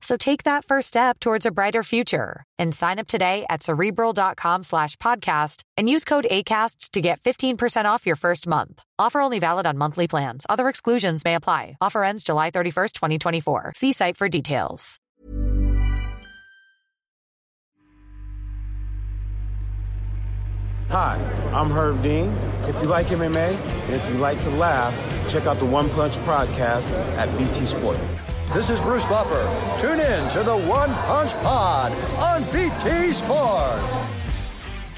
So take that first step towards a brighter future and sign up today at cerebral.com slash podcast and use code ACasts to get 15% off your first month. Offer only valid on monthly plans. Other exclusions may apply. Offer ends July 31st, 2024. See site for details. Hi, I'm Herb Dean. If you like MMA and if you like to laugh, check out the One Punch podcast at BT Sport. This is Bruce Buffer. Tune in to the One Punch Pod on BT Sport.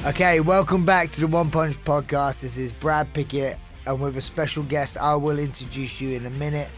Okay, welcome back to the One Punch Podcast. This is Brad Pickett, and with a special guest I will introduce you in a minute.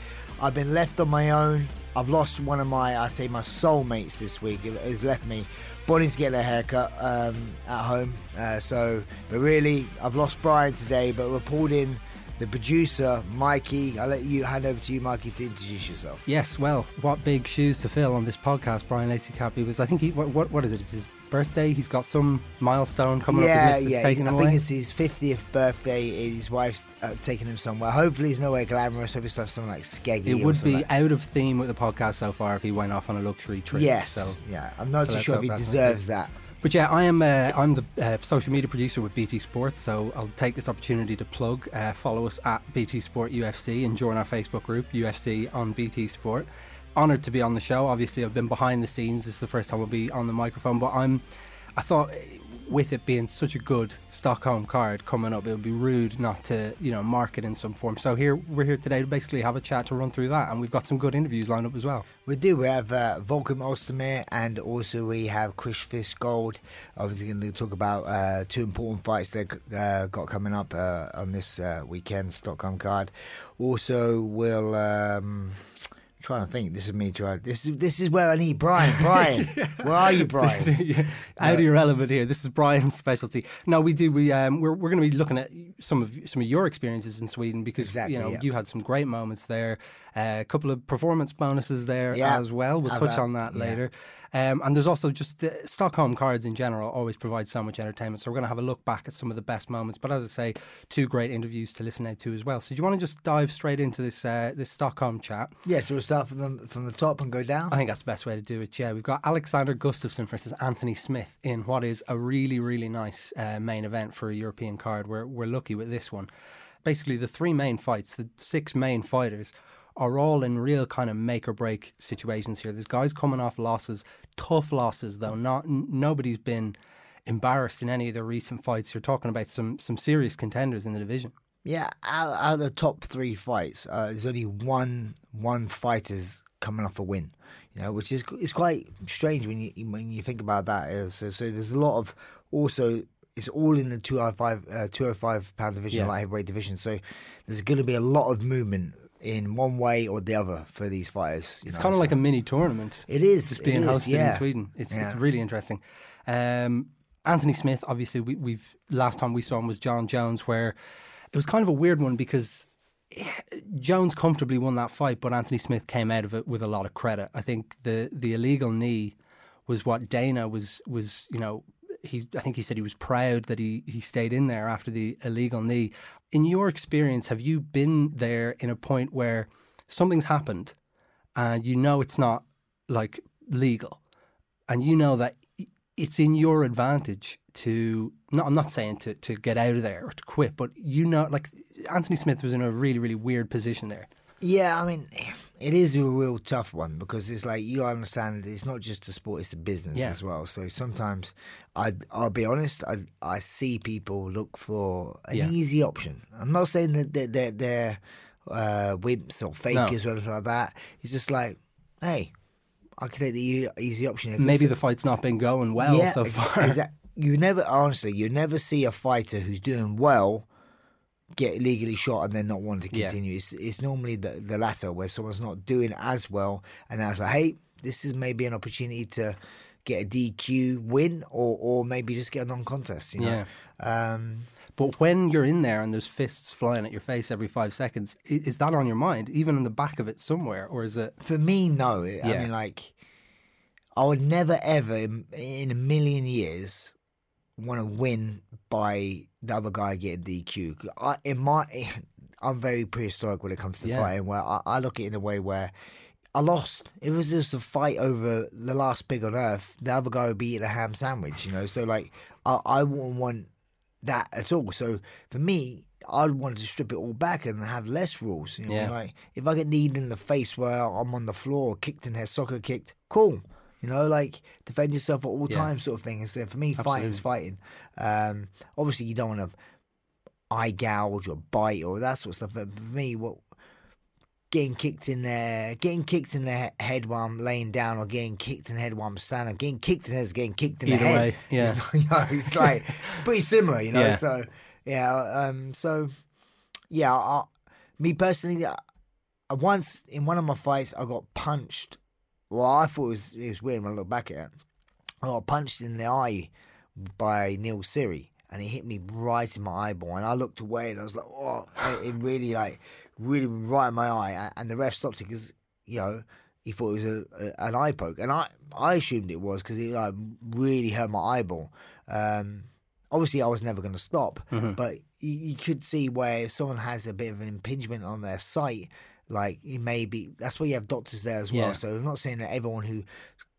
I've been left on my own. I've lost one of my, I say, my soulmates this week. Has left me. Bonnie's getting a haircut um, at home. Uh, so, but really, I've lost Bryan today, but we're pulled in the producer, Mikey. I'll let you hand over to you, Mikey, to introduce yourself. Yes, well, what big shoes to fill on this podcast, Bryan Lacey Cappy was. I think he what what, what is it? It's his birthday. He's got some milestone coming yeah, up. This, yeah. I think away? it's his fiftieth birthday. His wife's uh, taking him somewhere. Hopefully, it's nowhere glamorous. Hopefully, like something like Skeggy. It would be like- out of theme with the podcast so far if he went off on a luxury trip. Yes. So. yeah. I'm not so too sure if he deserves that. But yeah, I am. Uh, I'm the uh, social media producer with BT Sports, so I'll take this opportunity to plug. Uh, follow us at BT Sport UFC and join our Facebook group UFC on BT Sport. Honoured to be on the show. Obviously, I've been behind the scenes. This is the first time I'll be on the microphone, but I'm. I thought, with it being such a good Stockholm card coming up, it would be rude not to, you know, mark it in some form. So here we're here today to basically have a chat to run through that, and we've got some good interviews lined up as well. We do. We have uh, Volkan Ozdemir and also we have Chris Fishgold. Obviously, going to talk about uh, two important fights that uh, got coming up uh, on this uh, weekend Stockholm card. Also, we'll. Um, trying to think. This is me trying. This is this is where I need Bryan. Bryan, where are you, Bryan? yeah, out of your element here. This is Bryan's specialty. No, we do. We um, we're, we're going to be looking at some of some of your experiences in Sweden because Exactly, you know yeah. you had some great moments there. Uh, a couple of performance bonuses there Yeah, as well. We'll touch had- on that yeah. later. Um, and there's also just uh, Stockholm cards in general always provide so much entertainment. So we're going to have a look back at some of the best moments. But as I say, two great interviews to listen out to as well. So do you want to just dive straight into this uh, this Stockholm chat? Yes, we'll start from the from the top and go down. I think that's the best way to do it. Yeah, we've got Alexander Gustafsson versus Anthony Smith in what is a really, really nice uh, main event for a European card. We're we're lucky with this one. Basically, the three main fights, the six main fighters, are all in real kind of make or break situations here. There's guys coming off losses, tough losses though. Not n- nobody's been embarrassed in any of the recent fights. You're talking about some some serious contenders in the division. Yeah, out, out of the top three fights, uh, there's only one one fighter's coming off a win. You know, which is is quite strange when you when you think about that. Uh, So, so there's a lot of also it's all in the 205 uh, 205 pound division, Yeah. light heavyweight division. So there's going to be a lot of movement in one way or the other for these fighters. It's know, kind of so- like a mini tournament. It is, It's it being is, hosted yeah. in Sweden. It's it's really interesting. Um, Anthony Smith, obviously, we, we've last time we saw him was Jon Jones, where it was kind of a weird one because Jones comfortably won that fight, but Anthony Smith came out of it with a lot of credit. I think the the illegal knee was what Dana was was you know he I think he said he was proud that he he stayed in there after the illegal knee. In your experience, have you been there in a point where something's happened and you know it's not like legal and you know that it's in your advantage to not I'm not saying to, to get out of there or to quit, but you know like Anthony Smith was in a really, really weird position there. Yeah, I mean, it is a real tough one because it's like you understand it's not just a sport; it's a business Yeah. as well. So sometimes, I I'll be honest, I I see people look for an Yeah. easy option. I'm not saying that they're they're, they're uh, wimps or fakers or anything like that. It's just like, hey, I could take the easy option. here. Maybe the fight's not been going well so far. exact- you never honestly, you never see a fighter who's doing well get legally shot and then not want to Yeah. continue. It's it's normally the the latter where someone's not doing as well and now it's like, hey, this is maybe an opportunity to get a DQ win or or maybe just get a non contest. You know. Um, But when you're in there and there's fists flying at your face every five seconds, i- is that on your mind, even in the back of it somewhere, or is it? For me, no. I mean, like, I would never ever in, in a million years want to win by the other guy getting DQ. I, in my, I'm very prehistoric when it comes to Yeah. fighting. Where I, I look at it in a way where I lost. It was just a fight over the last pig on earth. The other guy would be eating a ham sandwich. You know, so like, I, I wouldn't want that at all. So for me, I'd want to strip it all back and have less rules. You know, Yeah. like if I get kneed in the face where I'm on the floor, kicked in head, soccer kicked, cool. You know, like defend yourself at all Yeah. times, sort of thing. And so for me, fighting's fighting. Um, obviously, you don't want to eye gouge or bite or that sort of stuff. But for me, what getting kicked in there, getting kicked in the head while I'm laying down, or getting kicked in the head while I'm standing, getting kicked in the head is getting kicked in Either the head. way, yeah. It's, you know, it's like it's pretty similar, you know. Yeah. So yeah, um, so yeah, I, me personally, I, I once in one of my fights, I got punched. Well, I thought it was it was weird when I look back at it. I got punched in the eye by Neil Seery, and it hit me right in my eyeball. And I looked away, and I was like, "Oh!" It really, like, really right in my eye. And the ref stopped it because, you know, he thought it was a, a, an eye poke, and I, I assumed it was because it like really hurt my eyeball. Um, obviously, I was never going to stop, but you, you could see where if someone has a bit of an impingement on their sight, like it may be. That's why you have doctors there as well. Yeah. So I'm not saying that everyone who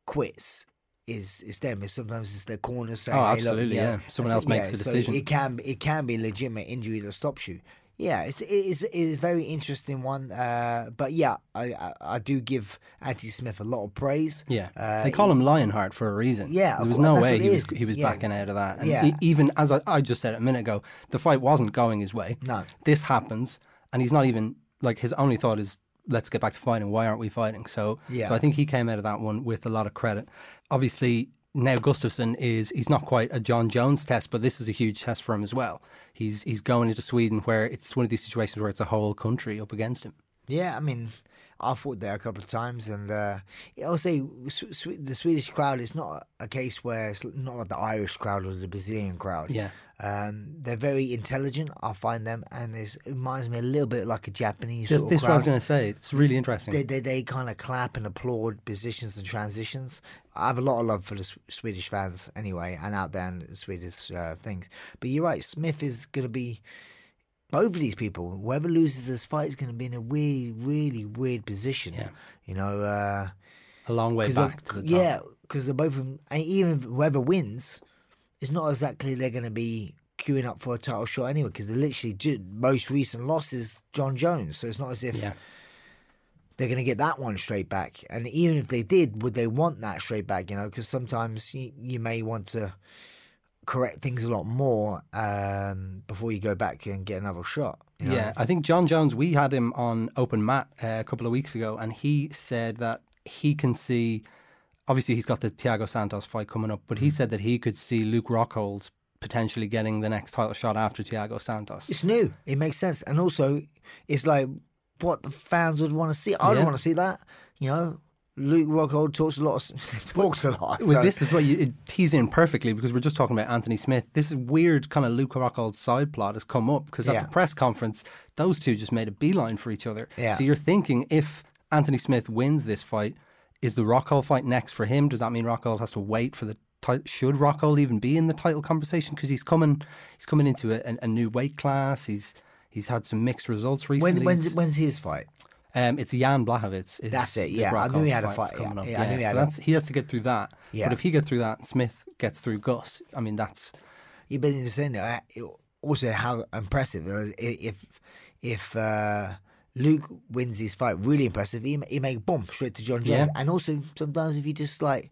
quits is is them. It's sometimes it's the corner saying, Oh, hey, absolutely, look, yeah. Someone else makes the so decision. it can it can be legitimate injury that stops you. Yeah, it's it is it is a very interesting one. Uh, but yeah, I, I I do give Andy Smith a lot of praise. Yeah, Uh, they call him Lionheart for a reason. Yeah, there was no way he was he was Yeah. backing out of that. And Yeah. e- even as I, I just said a minute ago, the fight wasn't going his way. No. this happens, and he's not even like his only thought is let's get back to fighting. Why aren't we fighting? So, Yeah. so I think he came out of that one with a lot of credit. Obviously, now Gustafsson is he's not quite a Jon Jones test, but this is a huge test for him as well. He's he's going into Sweden where it's one of these situations where it's a whole country up against him. Yeah, I mean, I fought there a couple of times, and uh, I'll say the Swedish crowd is not a case where it's not like the Irish crowd or the Brazilian crowd. Yeah. Um, they're very intelligent. I find them, and it reminds me a little bit like a Japanese This, this is what I was going to say. It's really interesting. They, they, they kind of clap and applaud positions and transitions. I have a lot of love for the S- Swedish fans anyway, and out there in the Swedish uh, things. But you're right, Smith is going to be both of these people. Whoever loses this fight is going to be in a weird, really weird position. Yeah. You know, uh, a long way back to the top. yeah, because they're both, of them, and even whoever wins, it's not exactly they're going to be queuing up for a title shot anyway. Because the literally most recent loss is Jon Jones, so it's not as if Yeah. they're going to get that one straight back. And even if they did, would they want that straight back? You know, because sometimes you, you may want to correct things a lot more um, before you go back and get another shot. you know? Yeah, I think Jon Jones, we had him on Open Mat uh, a couple of weeks ago, and he said that he can see. Obviously, he's got the Thiago Santos fight coming up, but he Mm. said that he could see Luke Rockhold potentially getting the next title shot after Thiago Santos. It's new. It makes sense. And also, it's like what the fans would want to see. I Yeah. don't want to see that. You know, Luke Rockhold talks a lot. Of, talks a lot. Well, so- this is what you it tease in perfectly because we're just talking about Anthony Smith. This weird kind of Luke Rockhold side plot has come up because at Yeah. the press conference, those two just made a beeline for each other. Yeah. So you're thinking if Anthony Smith wins this fight, is the Rockhold fight next for him? Does that mean Rockhold has to wait for the title? Should Rockhold even be in the title conversation because he's coming? He's coming into a, a, new weight class. He's he's had some mixed results recently. when, when's, when's his fight? Um, it's Jan Blachowicz. That's it, yeah. I knew he had a fight, yeah. up. Yeah, I knew he so had a- that's, he has to get through that. Yeah. But if he gets through that, Smith gets through Gus. I mean, that's You've been saying that. uh, Also, how impressive if if uh, Luke wins his fight, really impressive. He he make boom straight to Jon Jones, Yeah. and also sometimes if you just like,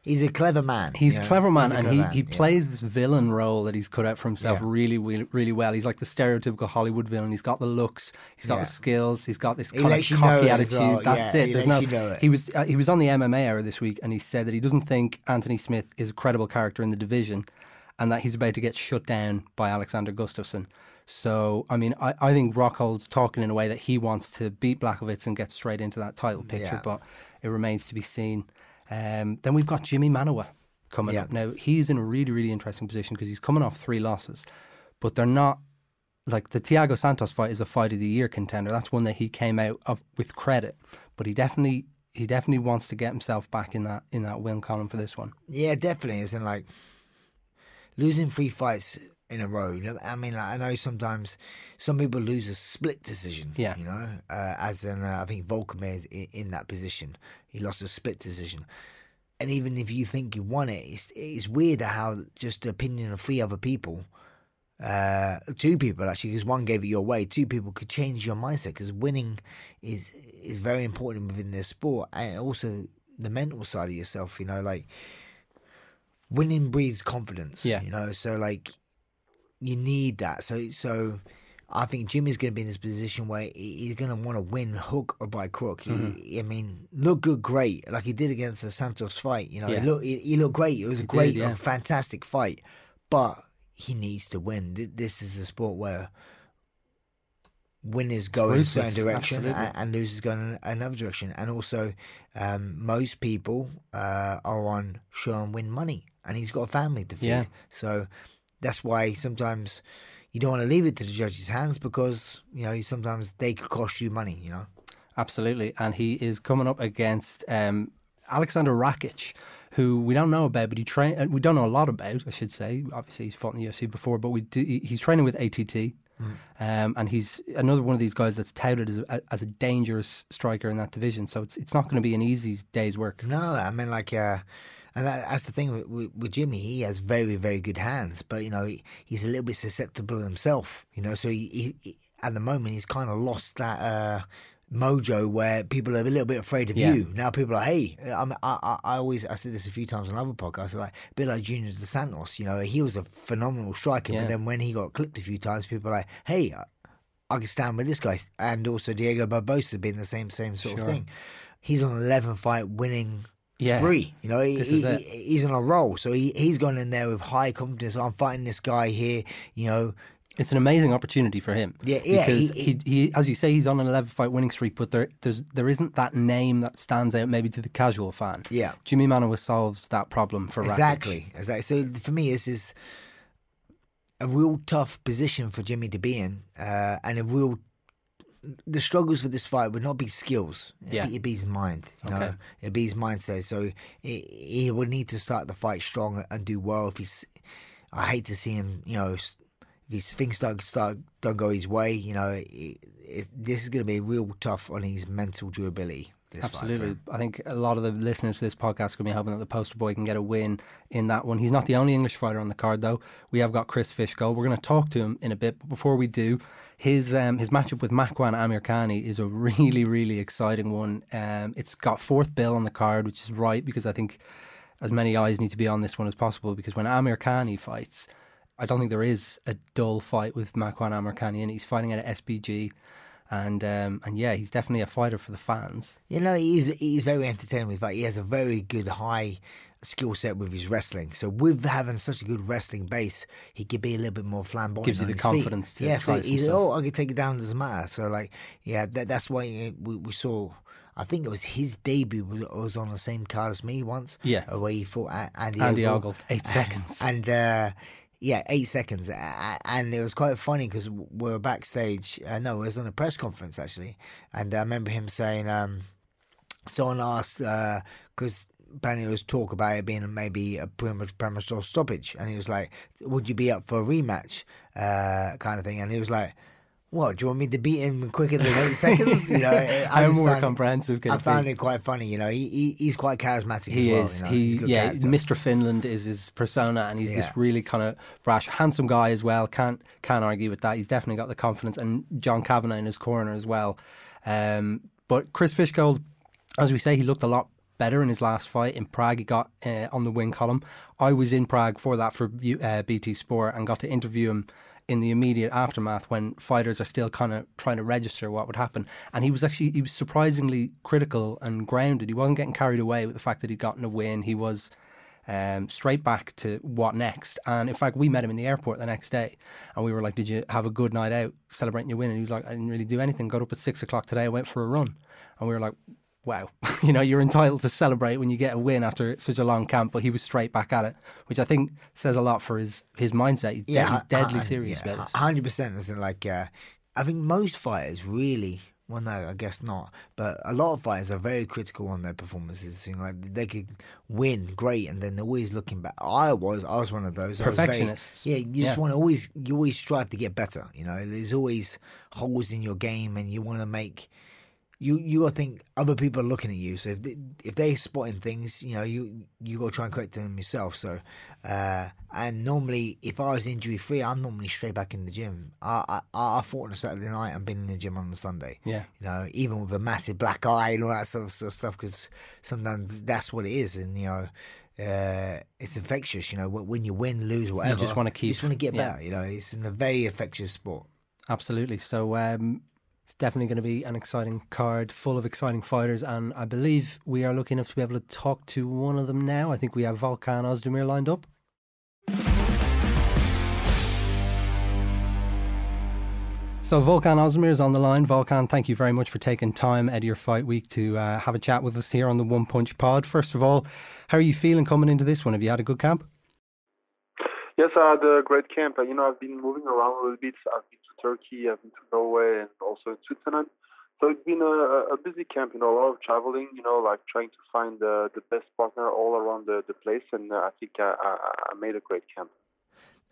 he's a clever man. He's you a know? clever man, He's and clever he, man, he yeah. plays this villain role that he's cut out for himself Yeah. really, really, really well. He's like the stereotypical Hollywood villain. He's got the looks, he's got Yeah. the skills, he's got this kind of lets you know cocky attitude. well, That's yeah, it. he There's no. you know it. He was uh, he was on the MMA Hour this week, and he said that he doesn't think Anthony Smith is a credible character in the division, and that he's about to get shut down by Alexander Gustafsson. So, I mean, I, I think Rockhold's talking in a way that he wants to beat Blachowicz and get straight into that title picture, Yeah. but it remains to be seen. Um, then we've got Jimmy Manuwa coming Yeah. up. Now, he's in a really, really interesting position because he's coming off three losses, but they're not like the Thiago Santos fight is a fight of the year contender. That's one that he came out of with credit, but he definitely he definitely wants to get himself back in that in that win column for this one. Yeah, definitely. Isn't like losing three fights in a row. You know, I mean, like, I know sometimes some people lose a split decision. Yeah. you know, uh, as in uh, I think Volkamir is in, in that position. He lost a split decision. And even if you think you won it, it's, it's weird how just the opinion of three other people, uh, two people actually, because one gave it your way, two people could change your mindset. Because winning is is very important within this sport, and also the mental side of yourself. You know, like winning breeds confidence. Yeah. You know, so like you need that. So so I think Jimmy's going to be in this position where he's going to want to win hook or by crook. He, Mm-hmm. I mean, look good, great, like he did against the Santos fight. You know, Yeah. he looked he, he looked great. It was a He great, did, yeah. a fantastic fight, but he needs to win. This is a sport where. Winners go in a certain direction and, and losers go in another direction. And also, um, most people uh, are on show and win money, and he's got a family to feed. Yeah. So that's why sometimes you don't want to leave it to the judge's hands because you know sometimes they could cost you money. You know. Absolutely, and he is coming up against um, Alexander Rakic, who we don't know about, but he train. uh, We don't know a lot about, I should say. Obviously, he's fought in the UFC before, but we do, he's training with ATT, um, and he's another one of these guys that's touted as a, as a dangerous striker in that division. So it's it's not going to be an easy day's work. No, I mean like, uh, and that, that's the thing with, with, with Jimmy. He has very very good hands, but you know he, he's a little bit susceptible himself. You know, so he, he, at the moment he's kind of lost that. Uh, Mojo, where people are a little bit afraid of Yeah. you. Now people are, hey, I'm, I, I, I always, I said this a few times on other podcasts, like a bit like Junior Dos Santos. You know, he was a phenomenal striker, Yeah. but then when he got clipped a few times, people are like, hey, I, I can stand with this guy. And also Diego Barbosa being the same same sort Sure. of thing. He's on 11 fight winning Yeah. spree. You know, he, he, he- he's on a roll. So he, he's gone in there with high confidence. I'm fighting this guy here, you know. It's an amazing opportunity for him. Yeah, yeah, Because he- he, he, as you say, he's on an 11 fight winning streak, but there, there's, there isn't that name that stands out maybe to the casual fan. Yeah. Jimmy Manuwa solves that problem for Rakic. Exactly, exactly. So for me, this is a real tough position for Jimmy to be in, uh, and a real. The struggles for this fight would not be skills. It'd Yeah. be, it'd be his mind. You Okay. know, it'd be his mindset. So he, he would need to start the fight strong and do well. If he's, I hate to see him. You know, if his things start start don't go his way. You know, it, it, this is going to be real tough on his mental durability. This Absolutely. I think a lot of the listeners to this podcast can be hoping that the poster boy can get a win in that one. He's not the only English fighter on the card, though. We have got Chris Fishgold. We're going to talk to him in a bit. But before we do, his um, his matchup with Makwan Amirkhani is a really, really exciting one. Um, it's got fourth bill on the card, which is right because I think as many eyes need to be on this one as possible because when Amirkhani fights, I don't think there is a dull fight with Makwan Amirkhani in it. He's fighting at SBG. And um, and yeah, he's definitely a fighter for the fans. You know, he's he's very entertaining with that. He has a very good high skill set with his wrestling. So with having such a good wrestling base, he could be a little bit more flamboyant. Gives you the confidence feet. to yeah. So he's himself. oh, I can take it down. Doesn't matter. So like, yeah, that, that's why uh, we, we saw. I think it was his debut was, was on the same card as me once. Yeah. uh, where he fought Andy, Andy Ogle. Eight seconds. And uh, yeah, eight seconds. And it was quite funny because we were backstage. Uh, no, it was on a press conference actually. And I remember him saying, um, someone asked, because apparently was talk about it being maybe a premature stoppage. And he was like, would you be up for a rematch? Uh, kind of thing. And he was like, What do you want me to beat him quicker than eight seconds? You know, I just more found- comprehensive I found it quite funny. You know, he, he he's quite charismatic He as well. is. You know? he He's a good yeah. character. Mr. Finland is his persona, and he's Yeah. this really kind of brash, handsome guy as well. Can't can't argue with that. He's definitely got the confidence, and John Kavanagh in his corner as well. Um, but Chris Fishgold, as we say, he looked a lot better in his last fight in Prague. He got uh, on the win column. I was in Prague for that for uh, BT Sport and got to interview him in the immediate aftermath when fighters are still kind of trying to register what would happen. And he was actually he was surprisingly critical and grounded. He wasn't getting carried away with the fact that he'd gotten a win. He was um, straight back to what next. And in fact, we met him in the airport the next day, and we were like, "Did you have a good night out celebrating your win?" And he was like, "I didn't really do anything. Got up at six o'clock today. I went for a run." And we were like, "Wow, you know, you're entitled to celebrate when you get a win after such a long camp." But he was straight back at it, which I think says a lot for his his mindset. He's deadly, deadly serious about. Hundred percent. Like uh, I think most fighters really. Well, no, I guess not. But a lot of fighters are very critical on their performances. You know, like they could win, great, and then they're always looking back. I was, I was one of those. I was very- Perfectionists. yeah, you just Yeah. want to always, you always strive to get better. You know, there's always holes in your game, and you want to make. You you got to think other people are looking at you. So if they, if they spotting things, you know you you got to try and correct them yourself. So uh, and normally if I was injury free, I'm normally straight back in the gym. I I, I fought on a Saturday night and been in the gym on a Sunday. Yeah. you know even with a massive black eye and all that sort of sort of stuff because sometimes that's what it is, and you know. Uh, it's infectious, you know. when- you win, lose, whatever, you just wanna keep, You just want to get yeah. better. You know, it's in a very infectious sport. Absolutely. So um, it's definitely going to be an exciting card full of exciting fighters. And I believe we are lucky enough to be able to talk to one of them now. I think we have Volkan Ozdemir lined up. So Volkan Ozdemir is on the line. Volkan, thank you very much for taking time out of your fight week to uh, have a chat with us here on the One Punch Pod. First of all, how are you feeling coming into this one? Have you had a good camp? Yes, I had a great camp. You know, I've been moving around a little bit. I've been Turkey, I've been to Norway, and also in Switzerland. So it's been a, a busy camp. You know, a lot of traveling. You know, like trying to find the the best partner all around the, the place. And uh, I think I, I, I made a great camp.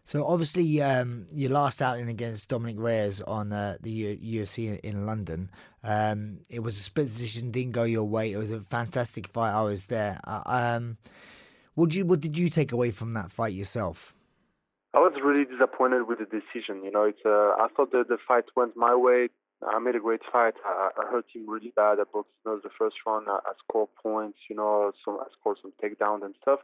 So obviously, um, your last outing against Dominic Reyes on uh, the U- UFC in, London, um, it was a split decision, didn't go your way. It was a fantastic fight. I was there. Uh, um, what did you What did you take away from that fight yourself? I was really disappointed with the decision. You know, it's uh, I thought that the fight went my way. I made a great fight. I, I hurt him really bad. I broke his nose the first round. I, I scored points. You know, I scored some takedowns and stuff.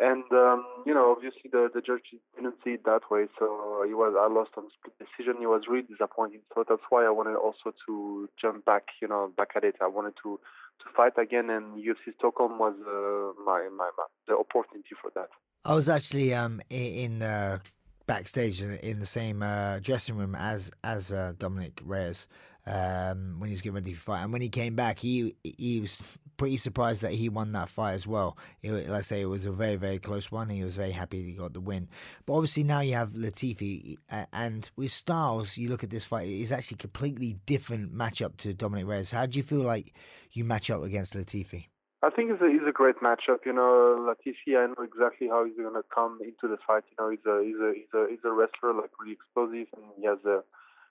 And um, you know, obviously the the judge didn't see it that way. So he was I lost on split decision. He was really disappointed. So that's why I wanted also to jump back. You know, back at it. I wanted to to fight again. And UFC Stockholm was uh, my, my my the opportunity for that. I was actually um, in uh, backstage in- the same uh, dressing room as as uh, Dominic Reyes um, when he was getting ready to fight, and when he came back, he he was pretty surprised that he won that fight as well. It, like I say, it was a very very close one. He was very happy he got the win. But obviously now you have Latifi, and with Styles, you look at this fight; it's actually completely different matchup to Dominic Reyes. How do you feel like you match up against Latifi? I think it's a, it's a great matchup. You know, Latifi, I know exactly how he's going to come into the fight. You know, he's a he's a he's a he's a wrestler, like really explosive, and he has a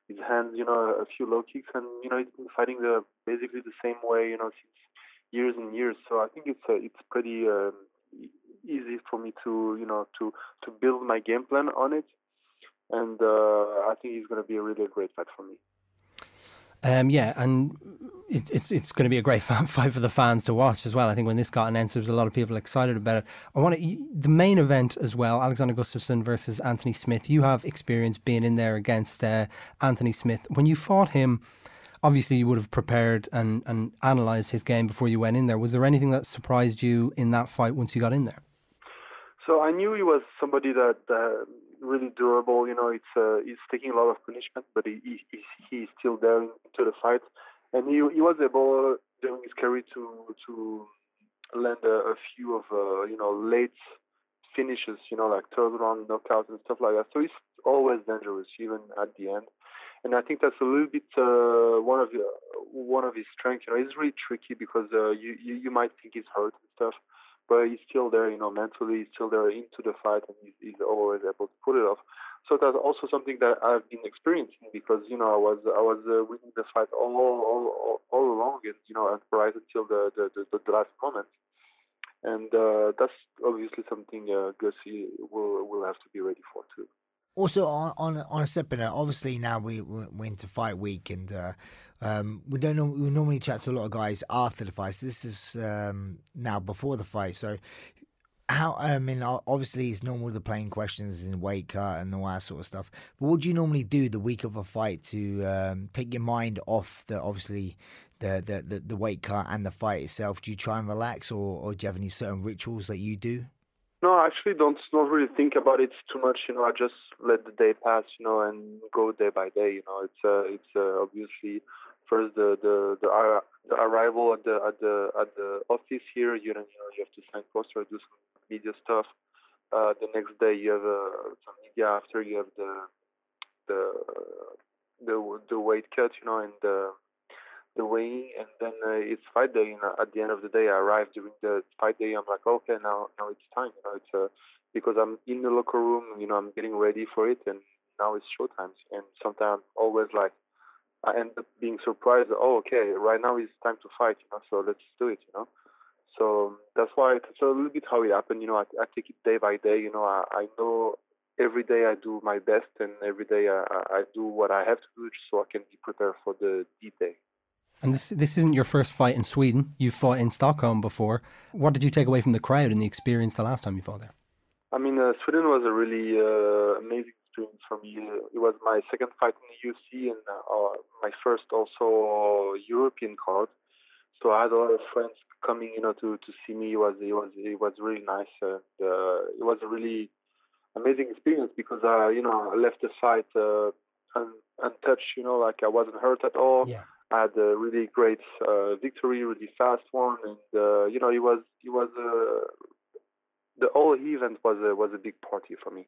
his hands, you know, a few low kicks, and you know, he's been fighting the basically the same way, you know, since years and years. So I think it's a, it's pretty um, easy for me to you know to to build my game plan on it, and uh, I think he's going to be a really great fight for me. Um, yeah, and it, it's it's going to be a great fight for the fans to watch as well. I think when this got announced, there was a lot of people excited about it. I want the main event as well, Alexander Gustafsson versus Anthony Smith. You have experience being in there against uh, Anthony Smith. When you fought him, obviously you would have prepared and, and analysed his game before you went in there. Was there anything that surprised you in that fight once you got in there? So I knew he was somebody that uh, really durable. You know, it's uh, he's taking a lot of punishment, but he, he he's, he's still there to the fight, and he he was able during his career to to land a, a few of uh, you know late finishes. You know, like third round knockouts and stuff like that. So he's always dangerous, even at the end. And I think that's a little bit uh, one of the, one of his strengths. You know, it's really tricky because uh, you, you you might think he's hurt and stuff, but he's still there, you know, mentally, he's still there into the fight, and he's, he's always able to put it off. So that's also something that I've been experiencing because you know I was I was uh, winning the fight all all all, all along and you know and right until the the, the, the last moment, and uh, that's obviously something uh, Gussie will will have to be ready for too. Also, on on on a separate note, obviously now we we're into fight week, and uh, um, we don't know, we normally chat to a lot of guys after the fight. So this is um, now before the fight. So how I mean, obviously it's normal the playing questions in weight cut and all that sort of stuff. But what do you normally do the week of a fight to um, take your mind off the obviously the, the, the the weight cut and the fight itself? Do you try and relax, or, or do you have any certain rituals that you do? No, I actually don't not really think about it too much. You know, I just let the day pass. You know, and go day by day. You know, it's uh, it's uh, obviously first the the the, the arrival at the at the at the office here. You know, you know, you have to sign poster, do some media stuff. Uh, the next day you have uh, some media. After you have the the the the weight cut. You know, and the the weighing, and then uh, it's fight day. And at the end of the day, I arrive during the fight day. I'm like, okay, now now it's time. You know, it's uh, because I'm in the locker room. You know, I'm getting ready for it, and now it's showtime. And sometimes always like I end up being surprised. Oh, okay, right now it's time to fight. You know, so let's do it. You know. So that's why it's a little bit how it happened. You know, I, I take it day by day. You know, I, I know every day I do my best, and every day I, I do what I have to do so I can be prepared for the D day. And this this isn't your first fight in Sweden. You fought in Stockholm before. What did you take away from the crowd and the experience the last time you fought there? I mean, uh, Sweden was a really uh, amazing for me. It was my second fight in the UFC and uh, my first also European card. So I had a lot of friends coming, you know, to to see me. It was it was it was really nice. And, uh, it was a really amazing experience because uh, you know I left the fight uh, un- untouched. You know, like I wasn't hurt at all. Yeah. I had a really great uh, victory, really fast one, and uh, you know it was it was uh, the whole event was a, was a big party for me.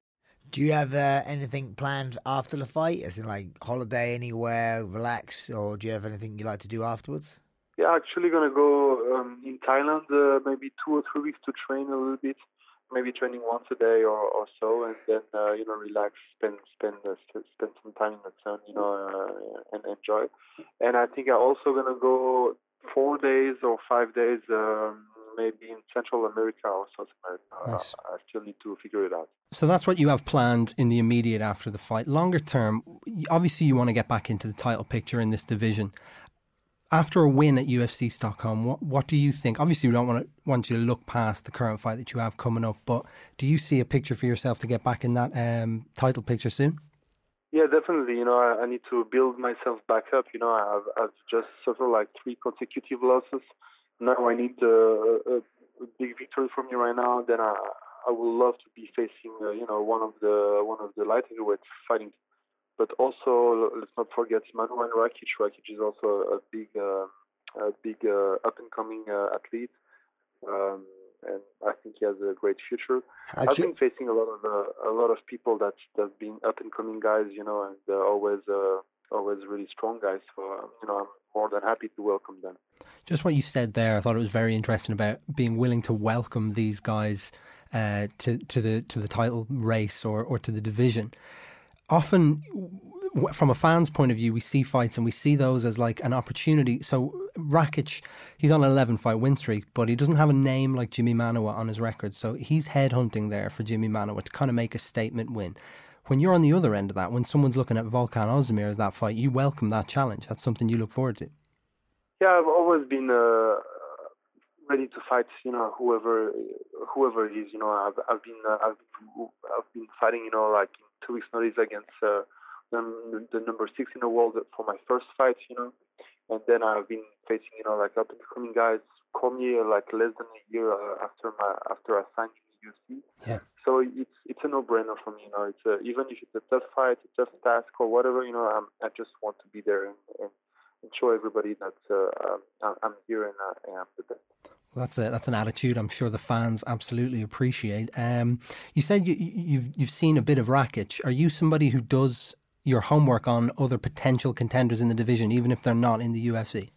Do you have uh, anything planned after the fight, as in like holiday anywhere, relax, or do you have anything you like to do afterwards? Yeah, actually gonna go um, in Thailand uh, maybe two or three weeks to train a little bit, maybe training once a day or, or so, and then uh, you know relax, spend spend uh, spend some time in the sun, you know, uh, and enjoy. And I think I'm also gonna go four days or five days, um, maybe in Central America or South America. Nice. I still need to figure it out. So that's what you have planned in the immediate after the fight. Longer term, obviously you want to get back into the title picture in this division after a win at UFC Stockholm, what, what do you think? Obviously, we don't want to want you to look past the current fight that you have coming up, but do you see a picture for yourself to get back in that um, title picture soon? Yeah, definitely. You know, I, I, need to build myself back up. You know, I've, I've just suffered like three consecutive losses. Now I need a, a, a big victory from me right now. Then I, I would love to be facing, uh, you know, one of the one of the light fighting but also let's not forget Manuel Rakic. Rakic is also a big, uh, a big uh, up and coming uh, athlete, um, and I think he has a great future. Actually, I've been facing a lot of uh, a lot of people that that been up and coming guys, you know, and uh, always uh, always really strong guys. So you know, I'm more than happy to welcome them. Just what you said there, I thought it was very interesting about being willing to welcome these guys uh, to to the to the title race or or to the division often from a fan's point of view, we see fights and we see those as like an opportunity. So Rakic, he's on an 11 fight win streak, but he doesn't have a name like Jimmy Manuwa on his record. So he's headhunting there for Jimmy Manuwa to kind of make a statement win. When you're on the other end of that, when someone's looking at Volkan Ozdemir as that fight, you welcome that challenge. That's something you look forward to. Yeah, I've always been uh, ready to fight. You know, whoever whoever it is. You know, I've I've been uh, I've I've been fighting. You know, like two weeks' notice against uh, the, the number six in the world for my first fight, you know. And then I've been facing, you know, like up and coming guys. Me uh, like less than a year uh, after my after I signed the UFC. Yeah. So it's it's a no-brainer for me, you know. It's a, even if it's a tough fight, a tough task, or whatever, you know. I'm, I just want to be there and, and, and show everybody that uh, I'm here and I am the best. Well, that's a that's an attitude I'm sure the fans absolutely appreciate. Um, you said you, you've you've seen a bit of Rakic. Are you somebody who does your homework on other potential contenders in the division, even if they're not in the UFC?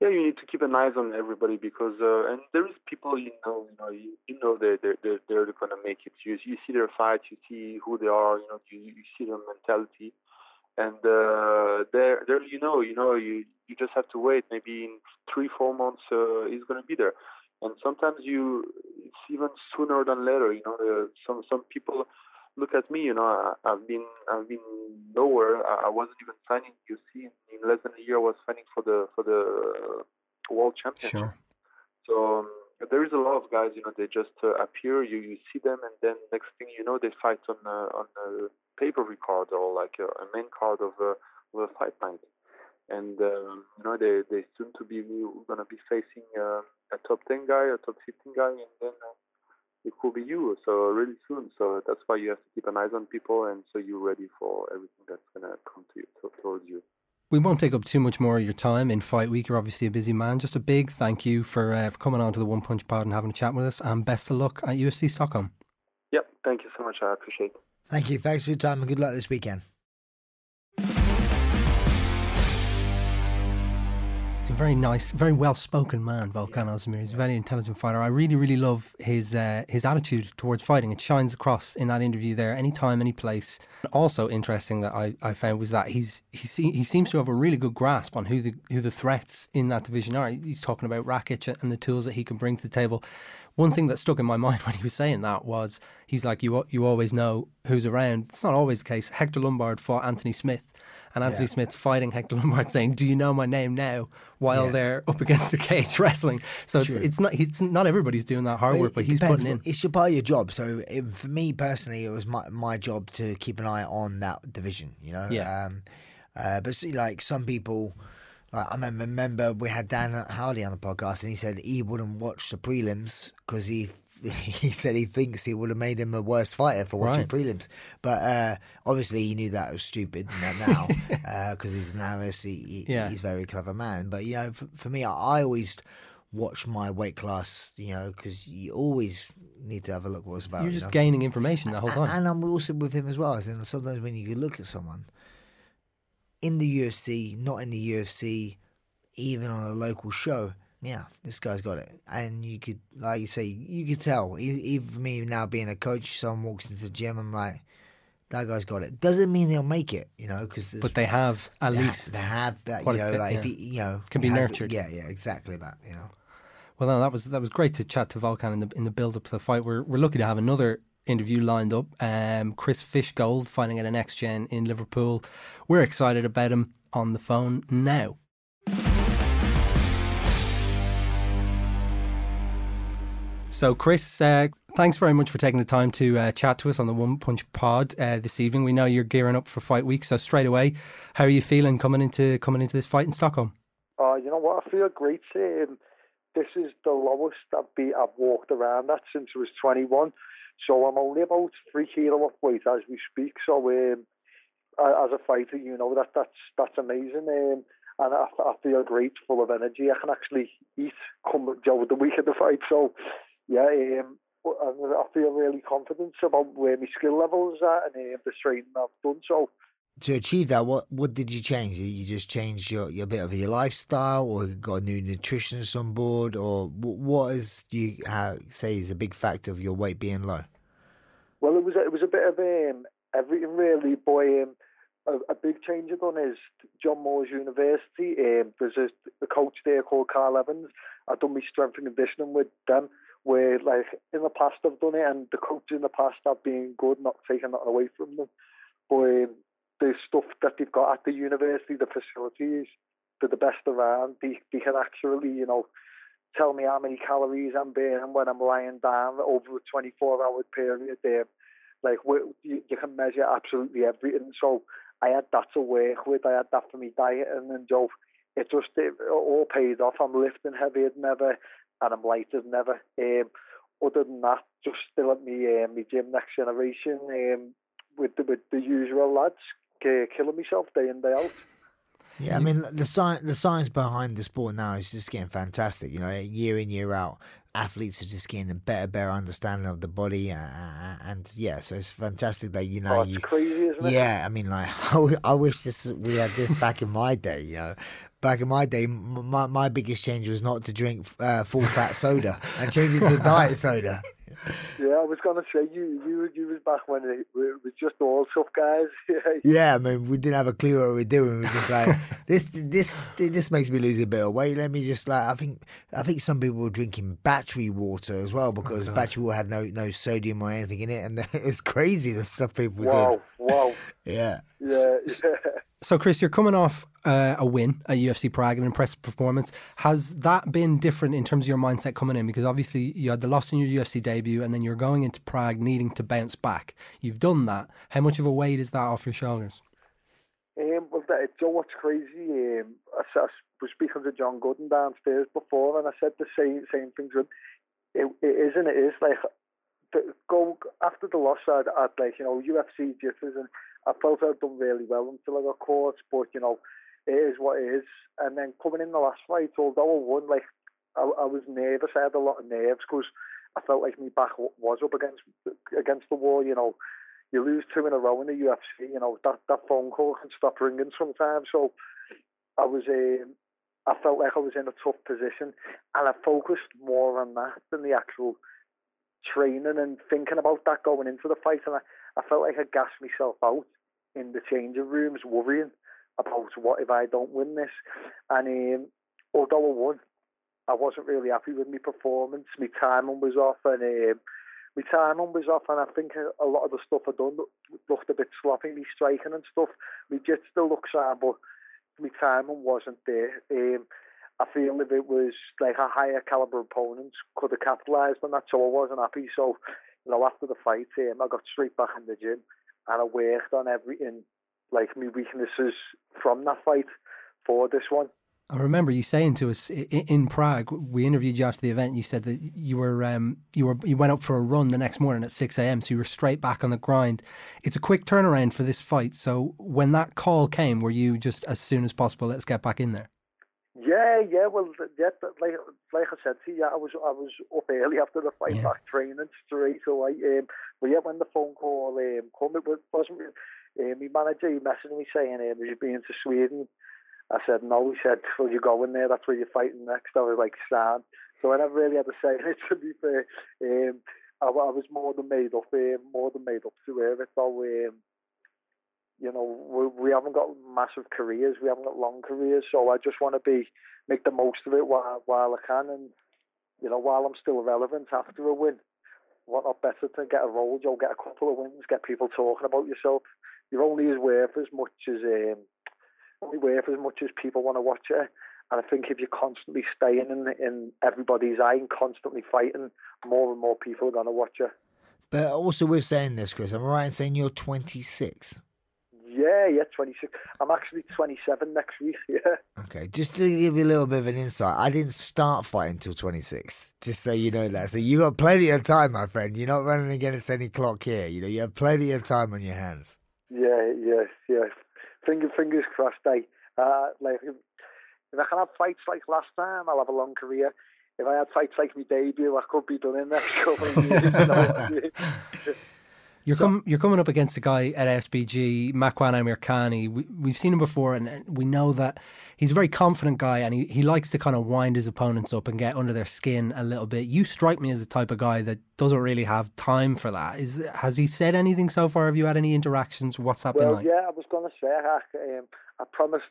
Yeah, you need to keep an eye on everybody because uh, and there is people you know you know you, know they they they're, they're going to make it. You you see their fights, you see who they are, you know you you see their mentality, and uh, there there you know you know you you just have to wait. Maybe in three four months uh, he's going to be there, and sometimes you it's even sooner than later. You know uh, some some people look at me. You know, I, I've been I've been nowhere. I, I wasn't even signing. You see, in, in less than a year, I was signing for the for the world championship. Sure. So um, there is a lot of guys. You know, they just uh, appear. You you see them, and then next thing you know, they fight on uh, on a pay-per-view card or like a, a main card of a, of a fight night. And um, you know, they they soon to be gonna be facing uh, a top ten guy, a top fifteen guy, and then. Uh, it could be you. So really soon. So that's why you have to keep an eye on people, and so you're ready for everything that's gonna come to you to, towards you. We won't take up too much more of your time in Fight Week. You're obviously a busy man. Just a big thank you for, uh, for coming on to the One Punch Pod and having a chat with us. And best of luck at UFC Stockholm. Yep. Thank you so much. I appreciate it. Thank you. Thanks for your time and good luck this weekend. Very nice, very well spoken man, Volkan Ozdemir. He's a very intelligent fighter. I really, really love his uh, his attitude towards fighting. It shines across in that interview there, anytime, any place. Also interesting that I, I found was that he's he he seems to have a really good grasp on who the who the threats in that division are. He's talking about Rakic and the tools that he can bring to the table. One thing that stuck in my mind when he was saying that was he's like you you always know who's around. It's not always the case. Hector Lombard fought Anthony Smith and Anthony yeah. Smith's fighting Hector Lombard, saying, "Do you know my name now?" While yeah. they're up against the cage wrestling. So it's, it's not it's not everybody's doing that hard work, but he's depends. putting in. It's your part of your job. So it, for me personally, it was my my job to keep an eye on that division. You know, yeah. Um, uh, but see, like some people. Like I remember, remember we had Dan Hardy on the podcast, and he said he wouldn't watch the prelims because he he said he thinks it would have made him a worse fighter for watching right. prelims. But uh, obviously, he knew that was stupid now because uh, he's an analyst. He, yeah. He's a very clever man. But, you know, for, for me, I, I, always watch my weight class, you know, because you always need to have a look what's about. You're just you know? gaining information the whole time. And, and I'm also with him as well. And sometimes when you look at someone in the UFC, not in the UFC, even on a local show, yeah, this guy's got it. And you could, like you say, you could tell. Even me now being a coach, someone walks into the gym, I'm like, that guy's got it. Doesn't mean they'll make it, you know, because but they have at they least have, they have that, you know, like yeah. if he, you know, can be nurtured. The, yeah, yeah, exactly that, you know. Well, no, that was that was great to chat to Volkan in the in the build up to the fight. We're we're lucky to have another interview lined up. Um, Chris Fishgold fighting at an X Gen in Liverpool. We're excited about him on the phone now. So, Chris, uh, thanks very much for taking the time to uh, chat to us on the One Punch Pod uh, this evening. We know you're gearing up for fight week, so straight away, how are you feeling coming into coming into this fight in Stockholm? Uh, you know what? I feel great. Um, this is the lowest I've I've walked around that since I was 21. So I'm only about three kilo off weight as we speak. So um, as a fighter, you know that that's that's amazing. Um, and I, I feel great, full of energy. I can actually eat come over the week of the fight. So yeah, um, I feel really confident about where my skill level is at and uh, the training I've done. So to achieve that, what what did you change? You just change your, your bit of your lifestyle, or got a new nutritionist on board, or what is you how, say is a big factor of your weight being low? Well, it was it was a bit of um, everything really, boy. Um, a, a, big change I've done is John Moores University. Um, there's a, a coach there called Carl Evans. I've done my strength and conditioning with them where like in the past I've done it and the coaches in the past have been good, not taking that away from them. But um, the stuff that they've got at the university, the facilities, they're the best around. They, they can actually, you know, tell me how many calories I'm burning when I'm lying down over a 24 hour period there. Like you, you can measure absolutely everything. So I had that to work with. I had that for my diet, and then Joe, it just it all paid off. I'm lifting heavier than ever and I'm light as never. Um, other than that, just still at me um, my gym next generation um, with the with the usual lads, uh, killing myself day in day out. Yeah, I mean the science the science behind the sport now is just getting fantastic. You know, year in year out, athletes are just getting a better, better understanding of the body, uh, and yeah, so it's fantastic that you know oh, you. Crazy, isn't it? Yeah, I mean, like I wish this we had this back in my day. You know, back in my day, my, my biggest change was not to drink uh, full fat soda and changing to diet soda. Yeah, I was gonna say you you you was back when it, it was just all tough guys. yeah, I mean we didn't have a clue what we were doing. We were just like this this this makes me lose a bit of weight. Let me just like I think I think some people were drinking battery water as well because oh, battery water had no no sodium or anything in it, and it's crazy the stuff people wow, did. Wow, wow. Yeah. Yeah, yeah. So, Chris, you're coming off uh, a win at UFC Prague, an impressive performance. Has that been different in terms of your mindset coming in? Because obviously you had the loss in your UFC debut, and then you're going into Prague needing to bounce back. You've done that. How much of a weight is that off your shoulders? Um, well, that, Joe, what's crazy? Um, I, I was speaking to John Gooden downstairs before, and I said the same same things. It, it is and it is like go after the loss. I'd, I'd like you know UFC jitters and I felt I'd done really well until I got caught, but you know, it is what it is. And then coming in the last fight, although I won, like I, I was nervous. I had a lot of nerves because I felt like my back was up against against the wall. You know, you lose two in a row in the UFC. You know that that phone call can stop ringing sometimes. So I was um, I felt like I was in a tough position, and I focused more on that than the actual training and thinking about that going into the fight. And I, I felt like I gassed myself out in the changing rooms, worrying about what if I don't win this. And um, although I won, I wasn't really happy with my performance. My timing was off, and um, my timing was off, and I think a lot of the stuff I done looked a bit sloppy. Me striking and stuff, my jit still looks sound, but my timing wasn't there. Um, I feel if it was like a higher caliber opponent, could have capitalised on that, so I wasn't happy. So you know, after the fight, um, I got straight back in the gym and I worked on everything, like my weaknesses from that fight for this one. I remember you saying to us in Prague. We interviewed you after the event. You said that you were um, you were you went up for a run the next morning at six a.m. So you were straight back on the grind. It's a quick turnaround for this fight. So when that call came, were you just as soon as possible? Let's get back in there. Yeah, yeah. Well, yeah, like like I said to you, I was I was up early after the fight, yeah. back training straight away. Um, but yeah, when the phone call um, came, it wasn't. Um, my manager he messaged me saying, um, "Was you being to Sweden?" I said no. He said, "Well, you're going there? That's where you're fighting next." I was like, "Sad." So I never really had to say it. To be fair, um, I, I was more than made up. Um, more than made up to wear it though. Um, you know, we, we haven't got massive careers, we haven't got long careers, so I just want to be make the most of it while while I can, and you know, while I'm still relevant after a win, what not better to get a role, Joe, get a couple of wins, get people talking about yourself. You're only as worth as much as um, only worth as much as people want to watch you. And I think if you're constantly staying in in everybody's eye and constantly fighting, more and more people are going to watch you. But also, we're saying this, Chris. I'm right in saying you're 26. Yeah, yeah, 26. I'm actually 27 next week, yeah. Okay, just to give you a little bit of an insight, I didn't start fighting until 26, just so you know that. So you got plenty of time, my friend. You're not running against any clock here. You know, you have plenty of time on your hands. Yeah, yes, yes. Finger, fingers crossed, eh? Uh, like, if, if I can have fights like last time, I'll have a long career. If I had fights like my debut, I could be done in next couple of years. You're, so, com- you're coming up against a guy at SBG, Makwan Amirkhani. We, we've seen him before, and we know that he's a very confident guy, and he, he likes to kind of wind his opponents up and get under their skin a little bit. You strike me as the type of guy that doesn't really have time for that. Is has he said anything so far? Have you had any interactions? What's that well, been like? Yeah, I was going to say, I, um, I promised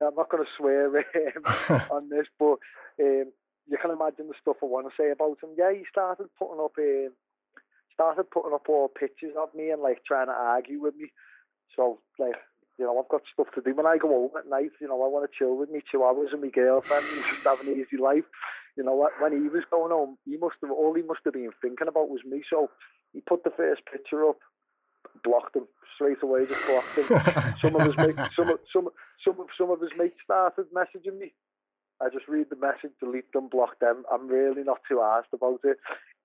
I'm not going to swear um, on this, but um, you can imagine the stuff I want to say about him. Yeah, he started putting up. Um, started putting up all pictures of me and like trying to argue with me. So like, you know, I've got stuff to do when I go home at night. You know, I want to chill with me two hours and my girlfriend and just have an easy life. You know, when he was going home, he must have all he must have been thinking about was me. So he put the first picture up, blocked him straight away. Just blocked him. some of his mates, some of, some some of some of his mates started messaging me. I just read the message, delete them, block them. I'm really not too asked about it.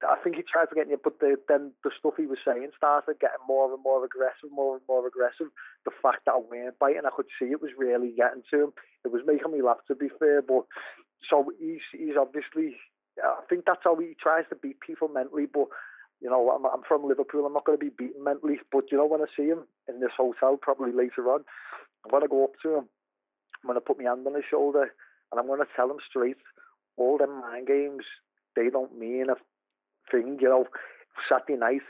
I think he tried to get you, but the, then the stuff he was saying started getting more and more aggressive, more and more aggressive. The fact that I weren't biting, I could see it was really getting to him. It was making me laugh, to be fair. But so he's he's obviously, I think that's how he tries to beat people mentally. But you know, I'm, I'm from Liverpool. I'm not going to be beaten mentally. But you know, when I see him in this hotel, probably later on, I'm going to go up to him I'm going to put my hand on his shoulder and I'm going to tell them straight, all them mind games, they don't mean a thing. You know, Saturday night,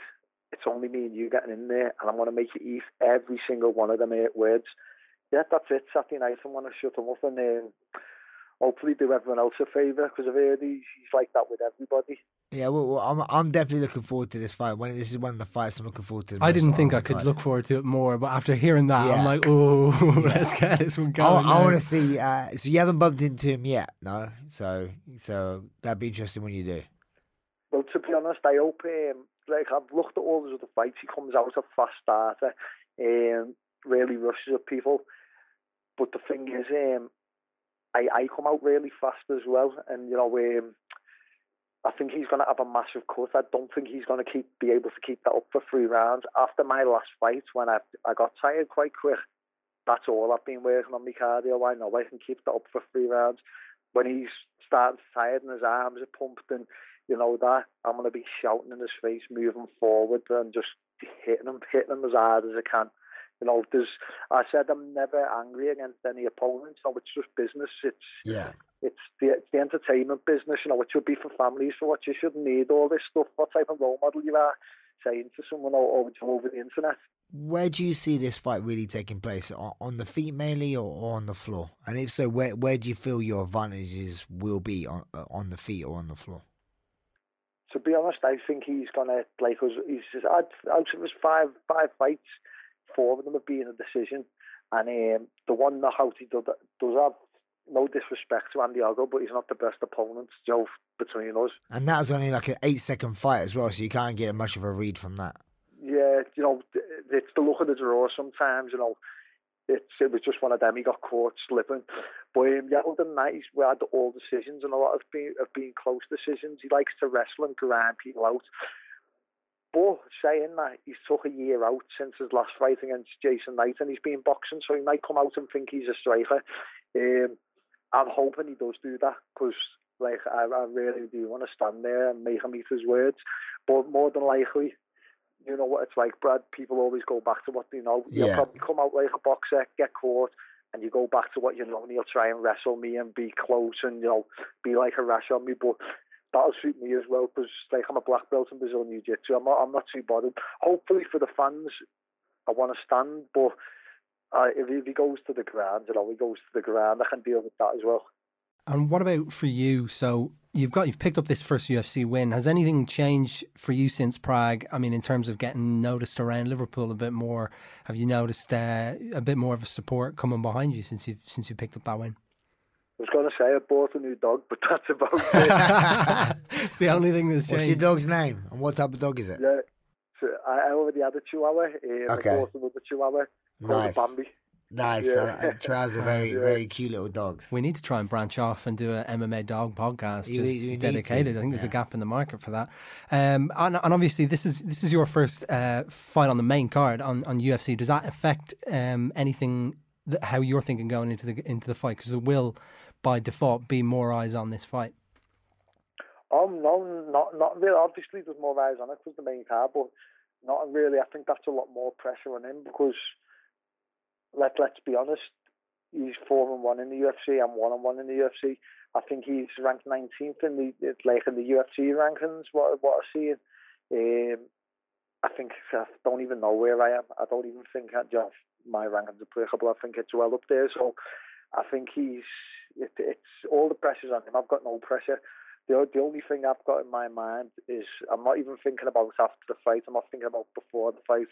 it's only me and you getting in there, and I'm going to make you eat every single one of them eight words. Yeah, that's it. Saturday night, I'm going to shut them up and um, hopefully do everyone else a favour because I've heard he's, he's like that with everybody. Yeah, well, well, I'm I'm definitely looking forward to this fight. When this is one of the fights I'm looking forward to. I didn't think I could look forward to it more, but after hearing that, yeah. I'm like, oh, yeah. let's get this one going. I, I want to see. Uh, so you haven't bumped into him yet, no? So so that'd be interesting when you do. Well, to be honest, I hope. Um, like I've looked at all those other fights. He comes out as a fast starter, and um, really rushes at people. But the thing is, um, I I come out really fast as well, and you know, um, I think he's going to have a massive cut. I don't think he's going to keep be able to keep that up for three rounds. After my last fight, when I I got tired quite quick, that's all I've been working on my cardio. I know I can keep that up for three rounds. When he's starting tired and his arms are pumped and you know that I'm going to be shouting in his face, moving forward and just hitting him, hitting him as hard as I can. You know, there's. I said I'm never angry against any opponent. So it's just business. It's yeah. It's the it's the entertainment business. You know, it should be for families. For what you shouldn't need all this stuff. What type of role model you are saying to someone over over the internet. Where do you see this fight really taking place? On the feet mainly, or on the floor? And if so, where where do you feel your advantages will be on uh, on the feet or on the floor? To be honest, I think he's gonna like us. He's out of his five five fights four of them have been a decision. And um, the one knockout he does, does have no disrespect to Andy Ogle, but he's not the best opponent, Joe, between us. And that was only like an eight second fight as well, so you can't get much of a read from that. Yeah, you know, it's the look of the draw sometimes, you know. It's, it was just one of them. He got caught slipping. But um, yeah, other than that, he's, we had all decisions, and a lot of being, of being close decisions. He likes to wrestle and grind people out. But saying that, he's took a year out since his last fight against Jason Knight and he's been boxing, so he might come out and think he's a striker. Um, I'm hoping he does do that because like I, I really do want to stand there and make him eat his words. But more than likely, you know what it's like, Brad. People always go back to what they know. Yeah. You'll probably come out like a boxer, get caught, and you go back to what you know, and he'll try and wrestle me and be close and you know be like a rash on me. But that'll suit me as well because like I'm a black belt in Brazilian Jiu Jitsu. I'm not I'm not too bothered. Hopefully for the fans, I want to stand, but uh, if, if he goes to the ground, you know, he goes to the ground, I can deal with that as well. And what about for you? So you've got you've picked up this first UFC win. Has anything changed for you since Prague? I mean, in terms of getting noticed around Liverpool a bit more, have you noticed uh, a bit more of a support coming behind you since you since you picked up that win? I was going to say I bought a new dog, but that's about it. it's the only thing that's changed. What's your dog's name and what type of dog is it? Yeah, so I already had a Chihuahua. Um, okay. I bought another Chihuahua. Nice. Bambi. Nice. Yeah. Uh, Traz are very, yeah. very cute little dogs. We need to try and branch off and do an MMA dog podcast, you, just you dedicated. I think there's yeah. a gap in the market for that. Um, and, and, obviously, this is this is your first uh, fight on the main card on, on UFC. Does that affect um, anything? That, how you're thinking going into the into the fight? Because there will by default be more eyes on this fight? Oh no, not not really. Obviously, there's more eyes on it because the main card, but not really. I think that's a lot more pressure on him because let let's be honest, he's four and one in the UFC. I'm one and one in the UFC. I think he's ranked 19th in the like in the UFC rankings. What what I see, um, I think I don't even know where I am. I don't even think I just my rankings are applicable. I think it's well up there. So I think he's it, it's all the pressure's on him. I've got no pressure. The, the only thing I've got in my mind is I'm not even thinking about after the fight. I'm not thinking about before the fight.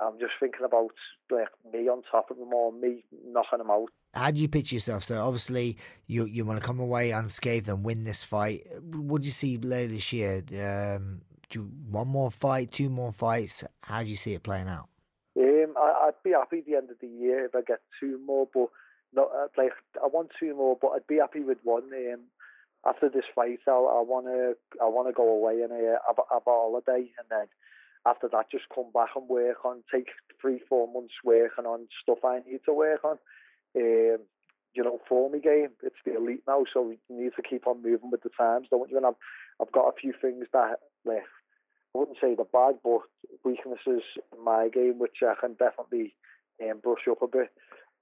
I'm just thinking about like me on top of them or me knocking them out. How do you picture yourself? So obviously you you want to come away unscathed and win this fight. What do you see later this year? Um, do you, one more fight, two more fights? How do you see it playing out? Um, I, would be happy at the end of the year if I get two more, but not uh, like I want two more, but I'd be happy with one. Um, after this fight, I'll, I want to I want to go away and uh, have, have a holiday, and then after that, just come back and work on take three four months working on stuff I need to work on. Um, you know, for me game, it's the elite now, so we need to keep on moving with the times, don't you? And I've I've got a few things that like I wouldn't say the bad, but weaknesses in my game, which I can definitely um, brush up a bit.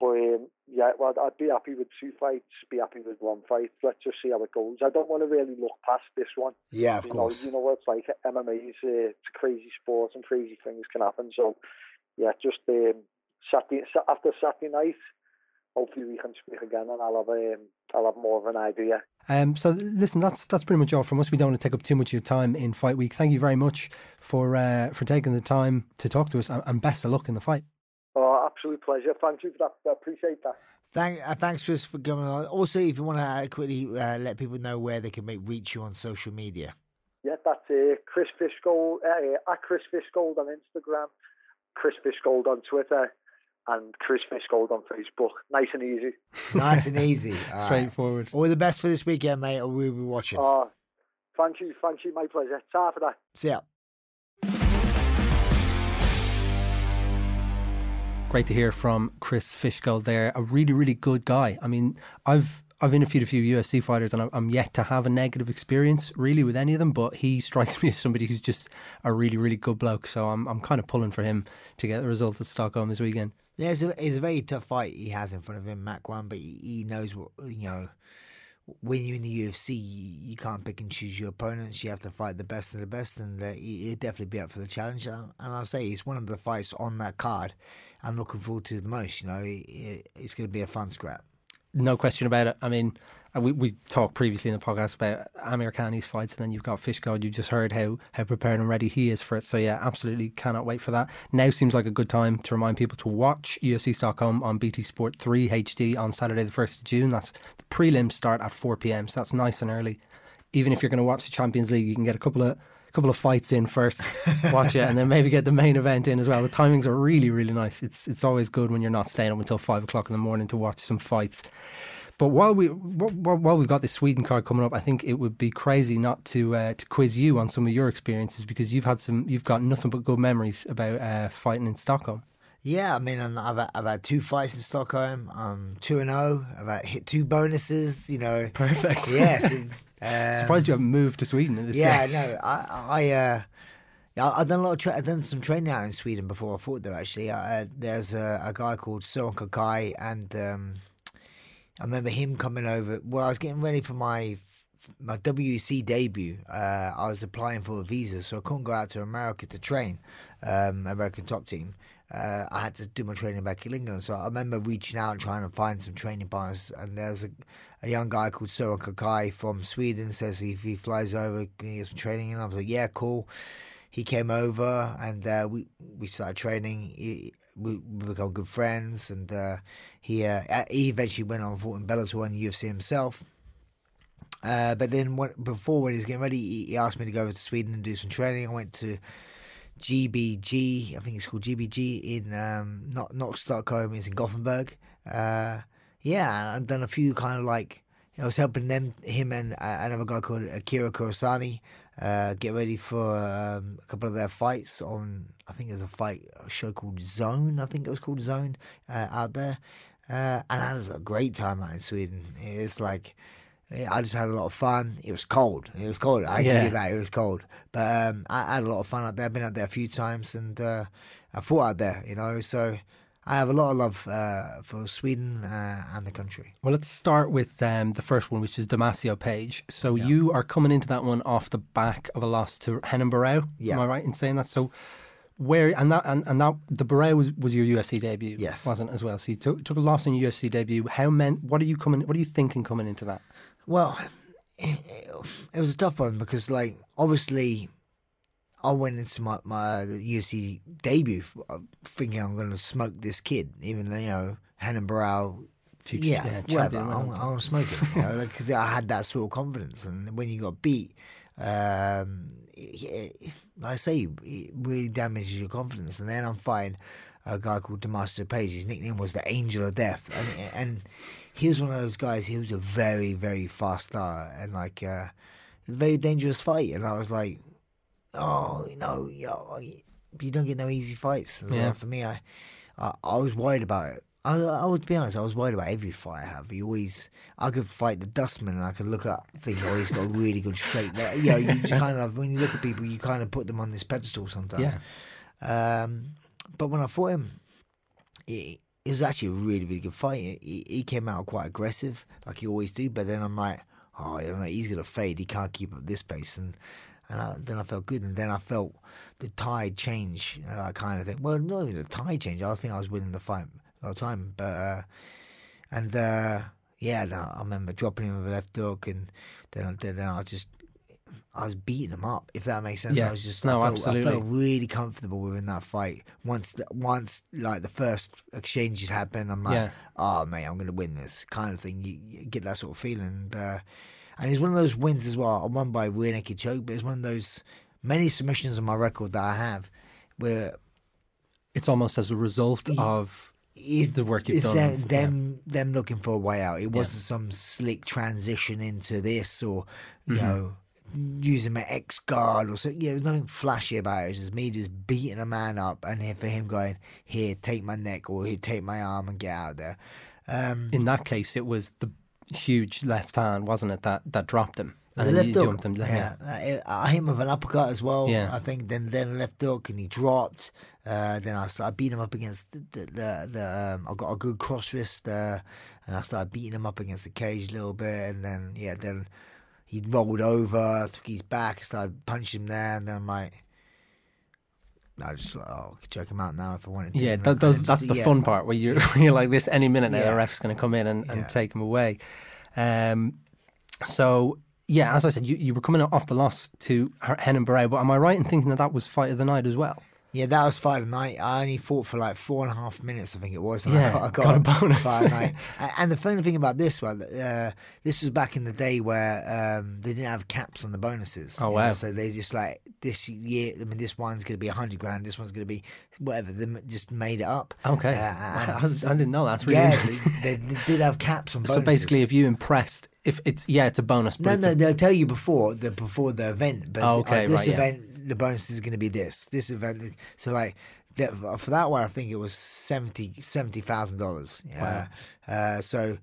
But um, yeah, well, I'd be happy with two fights. Be happy with one fight. Let's just see how it goes. I don't want to really look past this one. Yeah, of you course. Know, you know what it's like. MMA is uh, it's a crazy sport and crazy things can happen. So yeah, just um, Saturday after Saturday night. Hopefully we can speak again, and I'll have um, I'll have more of an idea. Um, so listen, that's that's pretty much all from us. We don't want to take up too much of your time in fight week. Thank you very much for uh, for taking the time to talk to us, and, and best of luck in the fight. Absolute pleasure. Thank you for that. I appreciate that. Thank, uh, thanks, Chris, for coming on. Also, if you want to uh, quickly uh, let people know where they can make, reach you on social media. Yeah, that's uh, Chris Fishgold, uh, at Chris Fishgold on Instagram, Chris Fishgold on Twitter, and Chris Fishgold on Facebook. Nice and easy. Nice and easy. All Straightforward. Right. All the best for this weekend, mate, or we'll be watching. Oh, thank you. Thank you. My pleasure. Ta for that. See ya. Great to hear from Chris Fishgold there. A really, really good guy. I mean, I've I've interviewed a few UFC fighters and I'm yet to have a negative experience really with any of them, but he strikes me as somebody who's just a really, really good bloke. So I'm I'm kind of pulling for him to get the result at Stockholm this weekend. Yeah, it's a, it's a very tough fight he has in front of him, Makwan, but he, he knows what, you know, when you're in the UFC, you, you, can't pick and choose your opponents. You have to fight the best of the best, and uh, he, would definitely be up for the challenge. And I'll say it's one of the fights on that card I'm looking forward to the most. You know, it, it's going to be a fun scrap. No question about it. I mean, uh, we we talked previously in the podcast about Amirkhani's fights, and then you've got Fishgold. You just heard how how prepared and ready he is for it. So yeah, absolutely cannot wait for that. Now seems like a good time to remind people to watch UFC Stockholm on BT Sport 3 HD on Saturday the first of June. That's the prelims start at 4 p.m. So that's nice and early. Even if you're going to watch the Champions League, you can get a couple of couple of fights in first, watch it, and then maybe get the main event in as well. The timings are really, really nice. It's it's always good when you're not staying up until five o'clock in the morning to watch some fights. But while we while we've got this Sweden card coming up, I think it would be crazy not to uh, to quiz you on some of your experiences because you've had some, you've got nothing but good memories about uh, fighting in Stockholm. Yeah, I mean, I've had, I've had two fights in Stockholm. I'm two and zero. I've had hit two bonuses. You know, perfect. Yes. Um, Surprised you haven't moved to Sweden. At this yeah, no, I, I, uh, I've done a lot of tra- I've done some training out in Sweden before. I fought there actually. Uh, there's a, a, guy called Sirwan Kakai, and um, I remember him coming over. Well, I was getting ready for my my WEC debut. Uh, I was applying for a visa, so I couldn't go out to America to train. Um, American top team. Uh, I had to do my training back in England. So I remember reaching out and trying to find some training partners. And there's a, a young guy called Sirwan Kakai from Sweden says if he flies over, can he get some training? And I was like, yeah, cool. He came over and uh, we we started training. He, we, became good friends, and uh, he uh, he eventually went on fought in Bellator and UFC himself. Uh, but then before when he was getting ready, he, he asked me to go over to Sweden and do some training. I went to GBG, I think it's called GBG in um, not not Stockholm, it's in Gothenburg. Uh, yeah, I've done a few kind of like I was helping them, him and uh, another guy called Akira Corassani, uh, get ready for um, a couple of their fights on. I think there's a fight a show called Zone. I think it was called Zone uh, out there, uh, and that was a great time out in Sweden. It's like I just had a lot of fun. It was cold. It was cold. I yeah. can get that. It was cold. But um, I had a lot of fun out there. I've been out there a few times and uh, I fought out there, you know. So I have a lot of love uh, for Sweden uh, and the country. Well, let's start with um, the first one, which is Damacio Page. So yeah. you are coming into that one off the back of a loss to Renan Barão. Yeah. Am I right in saying that? So where and that and, and that the Barão was, was your UFC debut, yes, wasn't as well. So you took took a loss in your UFC debut. How meant? What are you coming? What are you thinking coming into that? Well, it, it, was a tough one because, like, obviously, I went into my, my UFC debut uh, thinking I'm going to smoke this kid, even though, you know, Renan Barão. Yeah, yeah whatever. I'm, I'm going to smoke it. You know, because I had that sort of confidence. And when you got beat, um, it, like I say, it really damages your confidence. And then I'm fighting a guy called Damacio Page. His nickname was the Angel of Death. And, and he was one of those guys. He was a very, very fast star, and like uh, it was a very dangerous fight. And I was like, oh, you know, yo, you don't get no easy fights. So yeah. for me, I, I, I was worried about it. I, I would be honest. I was worried about every fight I have. You always, I could fight the dustman, and I could look at think, oh, he's got a really good straight. There. You know, you kind of when you look at people, you kind of put them on this pedestal sometimes. Yeah. Um, but when I fought him, it, it was actually a really, really good fight. He, he came out quite aggressive, like he always do. But then I'm like, oh, you know, he's gonna fade. He can't keep up this pace, and and I, then I felt good, and then I felt the tide change, uh, kind of thing. Well, not even the tide change. I think I was winning the fight the time, but uh, and uh, yeah, I remember dropping him with a left hook, and then then I just I was beating him up, if that makes sense. Yeah. I was just No, I felt, absolutely. I felt really comfortable within that fight. Once the, once like the first exchanges happened, I'm like, Yeah. oh mate, I'm gonna win this kind of thing. You, you get that sort of feeling, and, uh, and it's one of those wins as well. I won by rear naked choke, but it's one of those many submissions on my record that I have where It's almost as a result of it's the work you've done. Them, Yeah. them them looking for a way out. It wasn't some slick transition into this or you Mm-hmm. know using my X guard or so. Yeah, there's nothing flashy about it. It's just me just beating a man up and then for him going here, take my neck or here, take my arm and get out of there. Um, in that case, it was the huge left hand, wasn't it, that, that dropped him? Then left hook. jumped him. Yeah, I, I hit him with an uppercut as well. Yeah. I think then then left hook and he dropped. Uh, then I started beating him up against the the, the, the um, I got a good cross wrist uh, and I started beating him up against the cage a little bit and then yeah then he rolled over, took his back, started punching him there and then I'm like. I just like, oh, I could choke him out now if I wanted to. Yeah, that, just- that's the yeah. fun part where you're, you're like this any minute now Yeah. the ref's going to come in and, and Yeah. take him away. Um, so, yeah, as I said, you, you were coming off the loss to Renan Barão, but am I right in thinking that that was fight of the night as well? Yeah, that was fight of the night. I only fought for like four and a half minutes, I think it was. And Yeah, I got, I got a bonus. of night. And the funny thing about this was, uh, this was back in the day where um, they didn't have caps on the bonuses. Oh, you know, wow. so they just like this year. I mean, this one's going to be a hundred grand. This one's going to be whatever. They just made it up. Okay. Uh, I, didn't know that's really yeah, interesting. they, they, did have caps on bonuses. So basically, if you impressed, if it's yeah, it's a bonus. But No, no, they'll tell you before the before the event. But Oh, okay, uh, this right, yeah. The bonus is going to be this. This event, so like that, for that one, I think it was seventy seventy thousand dollars. Yeah. Uh, so,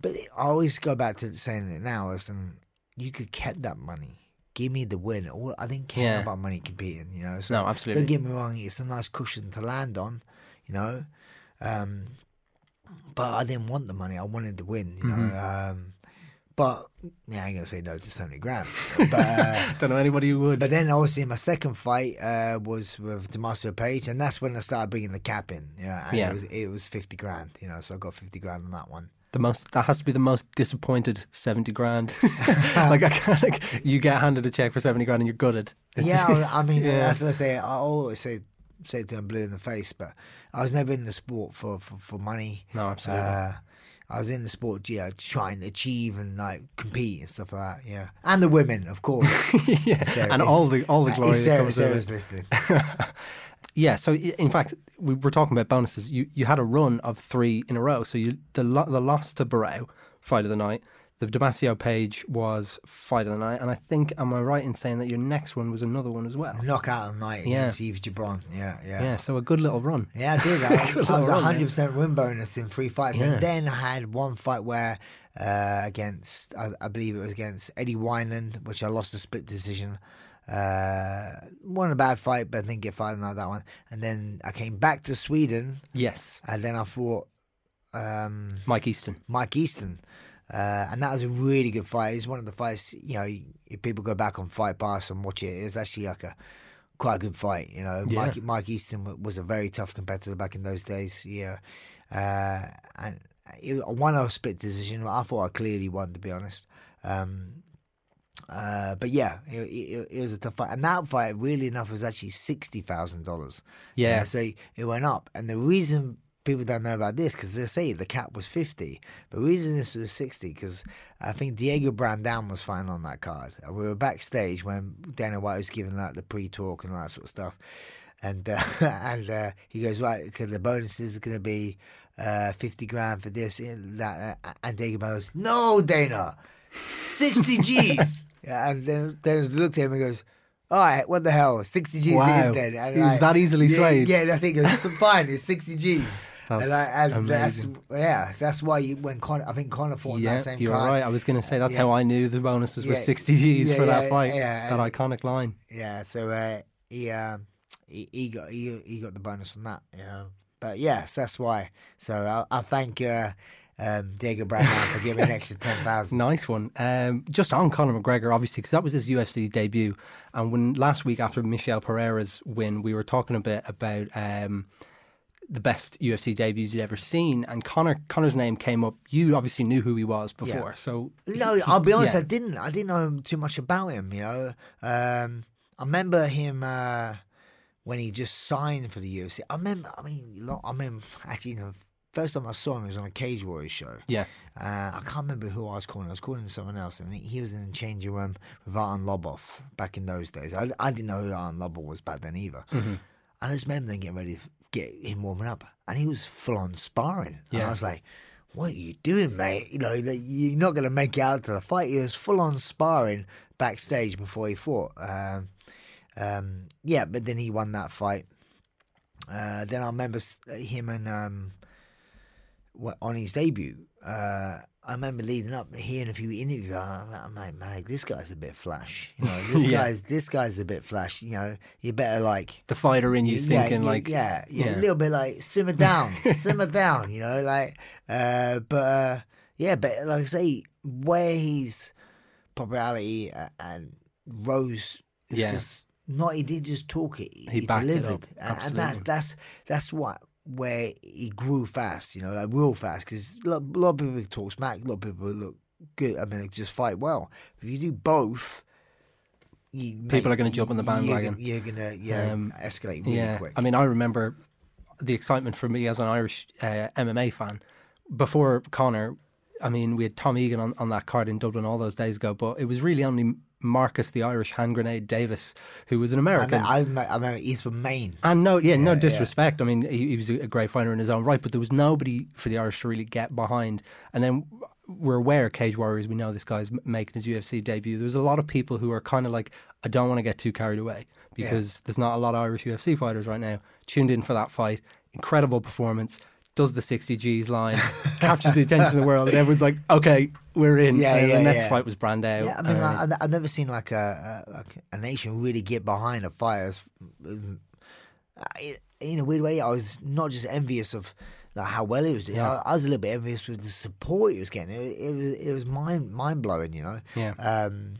but I always go back to saying it now. Listen, you could kept that money. Give me the win. All- I didn't care Yeah. about money competing. You know. So No, absolutely. Don't get me wrong. It's a nice cushion to land on. You know. Um, but I didn't want the money. I wanted the win. You know. Mm-hmm. Um, but yeah, I ain't gonna say no to seventy grand. But uh, don't know anybody who would. but then obviously my second fight uh, was with Damacio Page, and that's when I started bringing the cap in. Yeah, and Yeah. it was it was fifty grand. You know, so I got fifty grand on that one. the most that has to be the most disappointed seventy grand. like I can't, like you get handed a check for seventy grand and you're gutted. It's- yeah, it's- I, mean, yeah. what I say. I always say say it to them blue in the face, but I was never in the sport for for, for money. No, absolutely. Uh, I was in the sport, yeah, trying to achieve and like compete and stuff like that. Yeah, and the women, of course. yeah, Sarah and is- all the all the glory Sarah, comes with Sarah's listening. Yeah, so in fact, we were talking about bonuses. You you had a run of three in a row. So you the the loss to fight of the night. The Damacio Page was fight of the night, and I think am I right in saying that your next one was another one as well? Knockout of the night Yeah. against Yves Jabouin. Yeah, yeah. Yeah, so a good little run. Yeah, I did. I, I was hundred percent win bonus in three fights, Yeah. and then I had one fight where uh, against I, I believe it was against Eddie Wineland, which I lost a split decision. Uh, won a bad fight, but I didn't get fighting like that one. And then I came back to Sweden, Yes, and then I fought um, Mike Easton. Mike Easton. Uh, and that was a really good fight. It's one of the fights, you know, if people go back on Fight Pass and watch it, it's actually like a quite a good fight. You know, Yeah. Mike, Mike Easton was a very tough competitor back in those days. Yeah, uh, and it, a split decision. I thought I clearly won, to be honest. Um, uh, but yeah, it, it, it was a tough fight, and that fight, really enough, was actually sixty thousand dollars. Yeah. so it went up, and the reason people don't know about this because they say the cap was fifty, but the reason this was sixty because I think Diego Brandão was fighting on that card, and we were backstage when Dana White was giving like the pre-talk and all that sort of stuff, and uh, and uh, he goes right, the bonuses are going to be uh, fifty grand for this and that, uh, and Diego goes, no, Dana. 60 G's. yeah, and then Dana looked at him and goes, all right, what the hell? 60 G's Wow. it is then. And He was that easily yeah, swayed. Yeah, that's it. Goes, fine, it's 60 G's. That's and I, and that's, amazing. yeah, so that's why you, when Con- I think Conor fought Yeah, that same you're card. right. I was going to say that's Yeah. how I knew the bonuses were 60 G's yeah, for that fight. yeah, that and- iconic line. Yeah, so uh, he, um, he he got he, he got the bonus on that. Yeah, but But yes, that's why. So I, I thank uh, um, Diego Brandao for giving an extra ten thousand. Nice one. Um, just on Conor McGregor, obviously, because that was his UFC debut. And when last week after Michel Pereira's win, we were talking a bit about um, the best UFC debuts you'd ever seen, and Conor Conor's name came up. You obviously knew who he was before, so No, he- I'll be honest. yeah. I didn't. I didn't know too much about him. You know, um, I remember him uh, when he just signed for the UFC. I remember. I mean, I remember actually. You know, first time I saw him was on a Cage Warriors show. Yeah. Uh, I can't remember who I was calling. I was calling someone else, and he, was in the changing room with Artem Lobov back in those days. I, I didn't know who Artem Lobov was back then either. Mm-hmm. And I just remember them getting ready get him warming up, and he was full on sparring. And Yeah. I was like, "What are you doing, mate? You know, you're not going to make it out to the fight." He was full on sparring backstage before he fought. Um, um, yeah, but then he won that fight. Uh, then I remember him and um, on his debut. Uh, I remember leading up, hearing a few interviews. I'm like, mate, this guy's a bit flash. You know, this Yeah. guy's this guy's a bit flash. You know, you better like the fighter in you's yeah, thinking yeah, like, yeah, yeah, a little bit like simmer down, simmer down, you know, like, uh, but uh, yeah, but like I say, where his popularity uh, and rose, is Yeah. not he did just talk it, he, He it delivered, up, and, and that's that's that's what where he grew fast, you know, like real fast, because a lot, of people talk smack, a lot of people look good. I mean, they just fight well. If you do both. You People make- are gonna jump on the you're bandwagon. You're gonna, yeah, Um, escalate really yeah, quick. I mean, I remember the excitement for me as an Irish uh, MMA fan before Conor. I mean, we had Tom Egan on, on that card in Dublin all those days ago, but it was really only Marcus, the Irish hand grenade Davis, who was an American. mean, I, remember- I he's from Maine. and no, yeah, no Yeah, yeah. disrespect. I mean, he, he was a great fighter in his own right, but there was nobody for the Irish to really get behind. And then we're aware, Cage Warriors, we know this guy's making his UFC debut. There's a lot of people who are kind of like, I don't want to get too carried away because there's not a lot of Irish UFC fighters right now. Tuned in for that fight, incredible performance. Does the 60 G's line, captures the attention of the world, and everyone's like, okay, we're in. Yeah, and yeah, the next yeah. fight was Brandao. Yeah, I mean, Uh, like, I've- I've never seen like a, a like a nation really get behind a fighter. as- as- In a weird way, I was not just envious of like how well he was doing. Yeah. I, I was a little bit envious with the support he was getting. It, it was it was mind mind blowing, you know. Yeah. Um,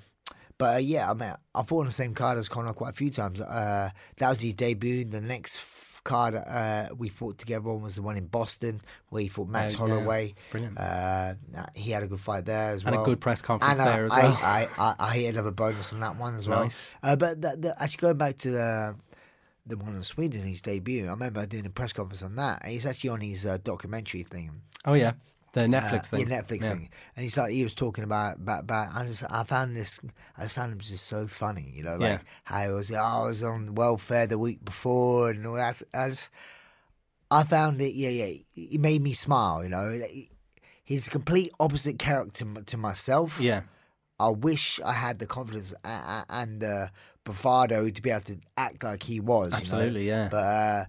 but uh, yeah, I mean, I fought on the same card as Conor quite a few times. Uh, that was his debut. The next f- card uh, we fought together on was the one in Boston where he fought Max Oh, yeah. Holloway. Brilliant. Uh, he had a good fight there as well. And a good press conference And, uh, there as I, well. I, I, I hit another bonus on that one as well. Nice. Uh, but the, the, actually going back to the the one in Sweden, his debut, I remember doing a press conference on that. He's actually on his uh, documentary thing. oh, yeah. The Uh, Netflix thing. Yeah, Netflix thing. And he's like, he was talking about, about, about I just, I found this, I just found him just so funny, you know, like Yeah. how he was, oh, I was on welfare the week before and all that. I just, I found it, yeah, yeah, it made me smile, you know. He's a complete opposite character to myself. Yeah. I wish I had the confidence and uh, bravado to be able to act like he was. you know. Absolutely, yeah. But uh,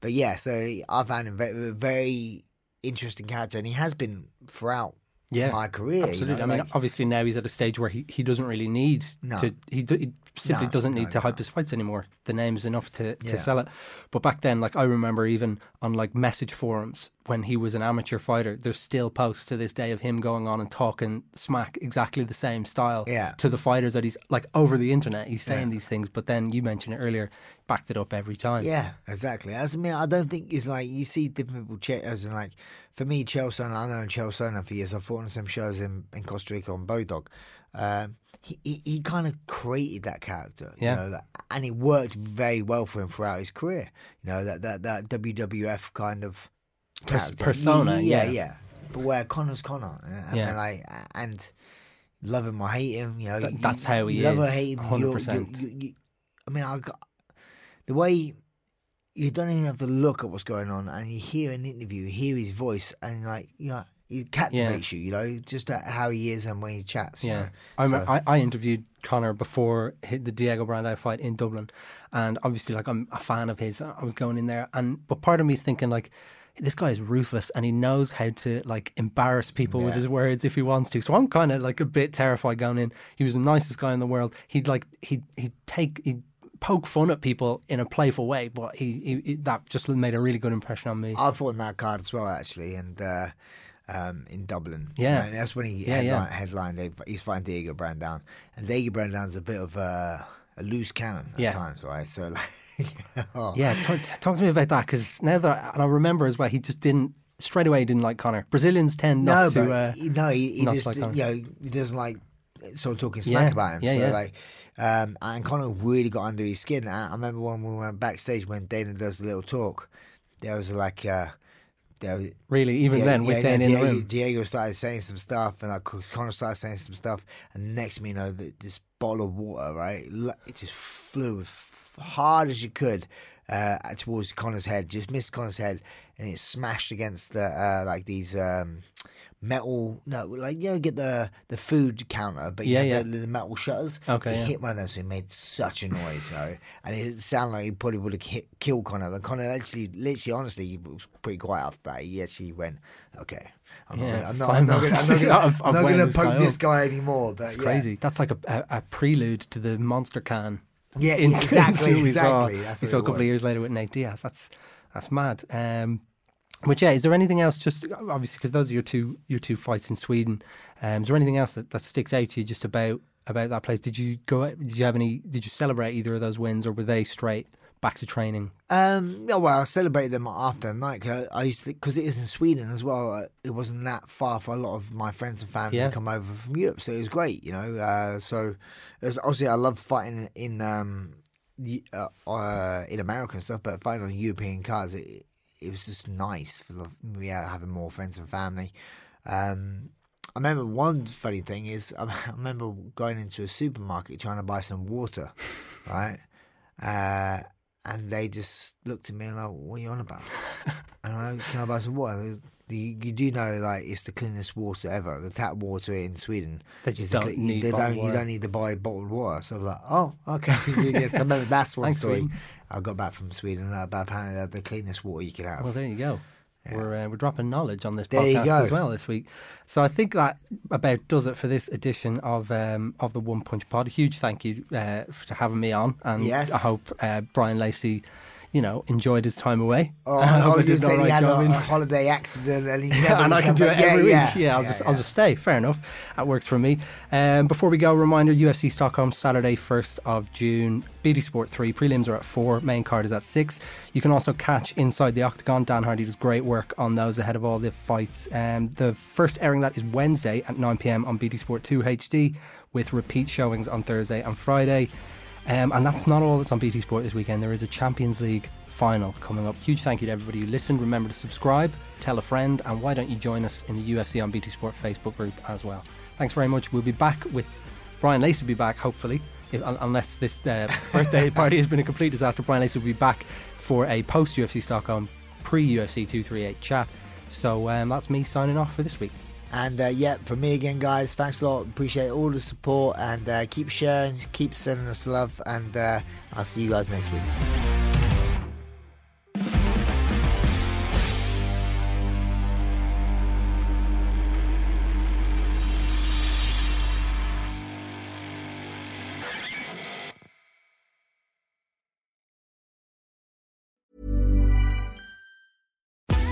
but yeah, so I found him very, very interesting character, and he has been throughout yeah, my career. Absolutely. You know, I mean, like- obviously now he's at a stage where he, he doesn't really need No. to. He, he simply No, doesn't no, need to hype his fights anymore. The name's enough to, to Yeah. sell it. But back then, like I remember, even on like message forums when he was an amateur fighter, there's still posts to this day of him going on and talking smack exactly the same style Yeah. to the fighters that he's like over the internet. He's saying these things, but then you mentioned it earlier, backed it up every time. Yeah, exactly. As I mean, I don't think it's like you see different people. Che- as in, like for me, Chelsea. I know Chelsea for years. I've fought on some shows in, in Costa Rica on Bodog. Um, he he, he kind of created that character. You Yeah. know, that, and it worked very well for him throughout his career. You know that that that WWF kind of Pers- persona, Yeah, yeah. yeah. But where Conor's Conor, and, Yeah. and like and love him or hate him, you know, Th- you- that's how he you love or is, hate him. you're- 100%. You, you, you, I mean, I got, the way you don't even have to look at what's going on, and you hear an interview, you hear his voice, and like you know, it captivates you. You know, just how he is and when he chats. you Yeah, know. I, remember, So- I I interviewed Conor before hit the Diego Brandao fight in Dublin, and obviously, like I'm a fan of his. I was going in there, and but part of me is thinking like. This guy is ruthless, and he knows how to like embarrass people with his words if he wants to. So I'm kind of like a bit terrified going in. He was the nicest guy in the world. He'd like he'd he'd take he'd poke fun at people in a playful way, but he, he, he that just made a really good impression on me. I fought in that card as well, actually, and uh, um, in Dublin. Yeah. and that's when he Yeah, yeah. headline, headlined. He's fighting Diego Brandao, and Diego Brandao's a bit of a, a loose cannon at Yeah. times, right? So, like, oh. Yeah, talk, talk to me about that because now that and I remember as well, he just didn't straight away. He didn't like Conor. Brazilians tend not but to. Uh, he- no, he, he just like you know he doesn't like sort of talking smack Yeah, about him. yeah, so yeah. like, um, and Conor really got under his skin. I, I remember when we went backstage when Dana does the little talk, there was like. Uh, there was, really, even Diego- then, with yeah, Dan in Diego, the room. Diego started saying some stuff, and like Conor started saying some stuff, and next thing you know, the, this bottle of water, right, it just flew as hard as you could uh, towards Conor's head, just missed Conor's head, and it smashed against the uh, like these. Um, Metal, no, like you know, get the the food counter, but Yeah, yeah. The, the metal shutters. Okay, it yeah. hit one of those, it made such a noise. So, and it sounded like he probably would have hit, killed Conor. But Conor actually, literally, honestly, he was pretty quiet after that. He actually went, "Okay, I'm Yeah, not, gonna, I'm not, I'm not gonna, I'm not gonna, I've- I'm I've not wound gonna this poke guy this guy anymore." But It's yeah. crazy. That's like a, a, a prelude to the monster can. Yeah, in- exactly, we saw, exactly. That's we saw a couple of years later with Nate Diaz. That's that's mad. Um, but yeah, is there anything else? Just obviously because those are your two your two fights in Sweden. Um, is there anything else that, that sticks out to you just about about that place? Did you go? Did you have any? Did you celebrate either of those wins, or were they straight back to training? Um, yeah, well, I celebrated them after night. 'cause I used to because it is in Sweden as well. uh, It wasn't that far for a lot of my friends and family Yeah. to come over from Europe, so it was great, you know. Uh, so was, obviously I love fighting in um uh, uh, in America and stuff, but fighting on European cards, it it was just nice for the, yeah having more friends and family. Um, I remember one funny thing is I remember going into a supermarket trying to buy some water, right? Uh, and they just looked at me and like, "What are you on about?" and I, "Can I buy some water?" You, you do know, like it's the cleanest water ever. The tap water in Sweden. They just don't cle- need they bottled don't, You don't need to buy bottled water. So I was like, "Oh, okay." yes, I remember that's one Thanks, story. Sweden. I got back from Sweden. Uh, but apparently, they're the cleanest water you can have. Well, there you go. We're uh, we're dropping knowledge on this There podcast as well this week. So I think that about does it for this edition of um, of the One Punch Pod. A huge thank you uh, for having me on, and Yes. I hope uh, Bryan Lacey, you know, enjoyed his time away. Oh, I hope oh you said he had a, a holiday accident and he never and I can do it back. every yeah, week. Yeah, I'll just yeah. I'll just stay. Fair enough. That works for me. Um, before we go, reminder: UFC Stockholm Saturday, first of June. BT Sport three prelims are at four. Main card is at six. You can also catch Inside the Octagon. Dan Hardy does great work on those ahead of all the fights. Um, the first airing that is Wednesday at 9 p.m. on BT Sport 2 HD, with repeat showings on Thursday and Friday. Um, and that's not all that's on BT Sport this weekend. There is a Champions League final coming up. Huge thank you to everybody who listened. Remember to subscribe, tell a friend, and why don't you join us in the UFC on BT Sport Facebook group as well. Thanks very much. We'll be back with Bryan Lacey will be back hopefully, if, unless this uh, birthday party has been a complete disaster. Bryan Lacey will be back for a post UFC Stockholm pre UFC 238 chat. So um, that's me signing off for this week. And uh, yeah, for me again, guys, thanks a lot. Appreciate all the support and uh, keep sharing, keep sending us love. And uh, I'll see you guys next week.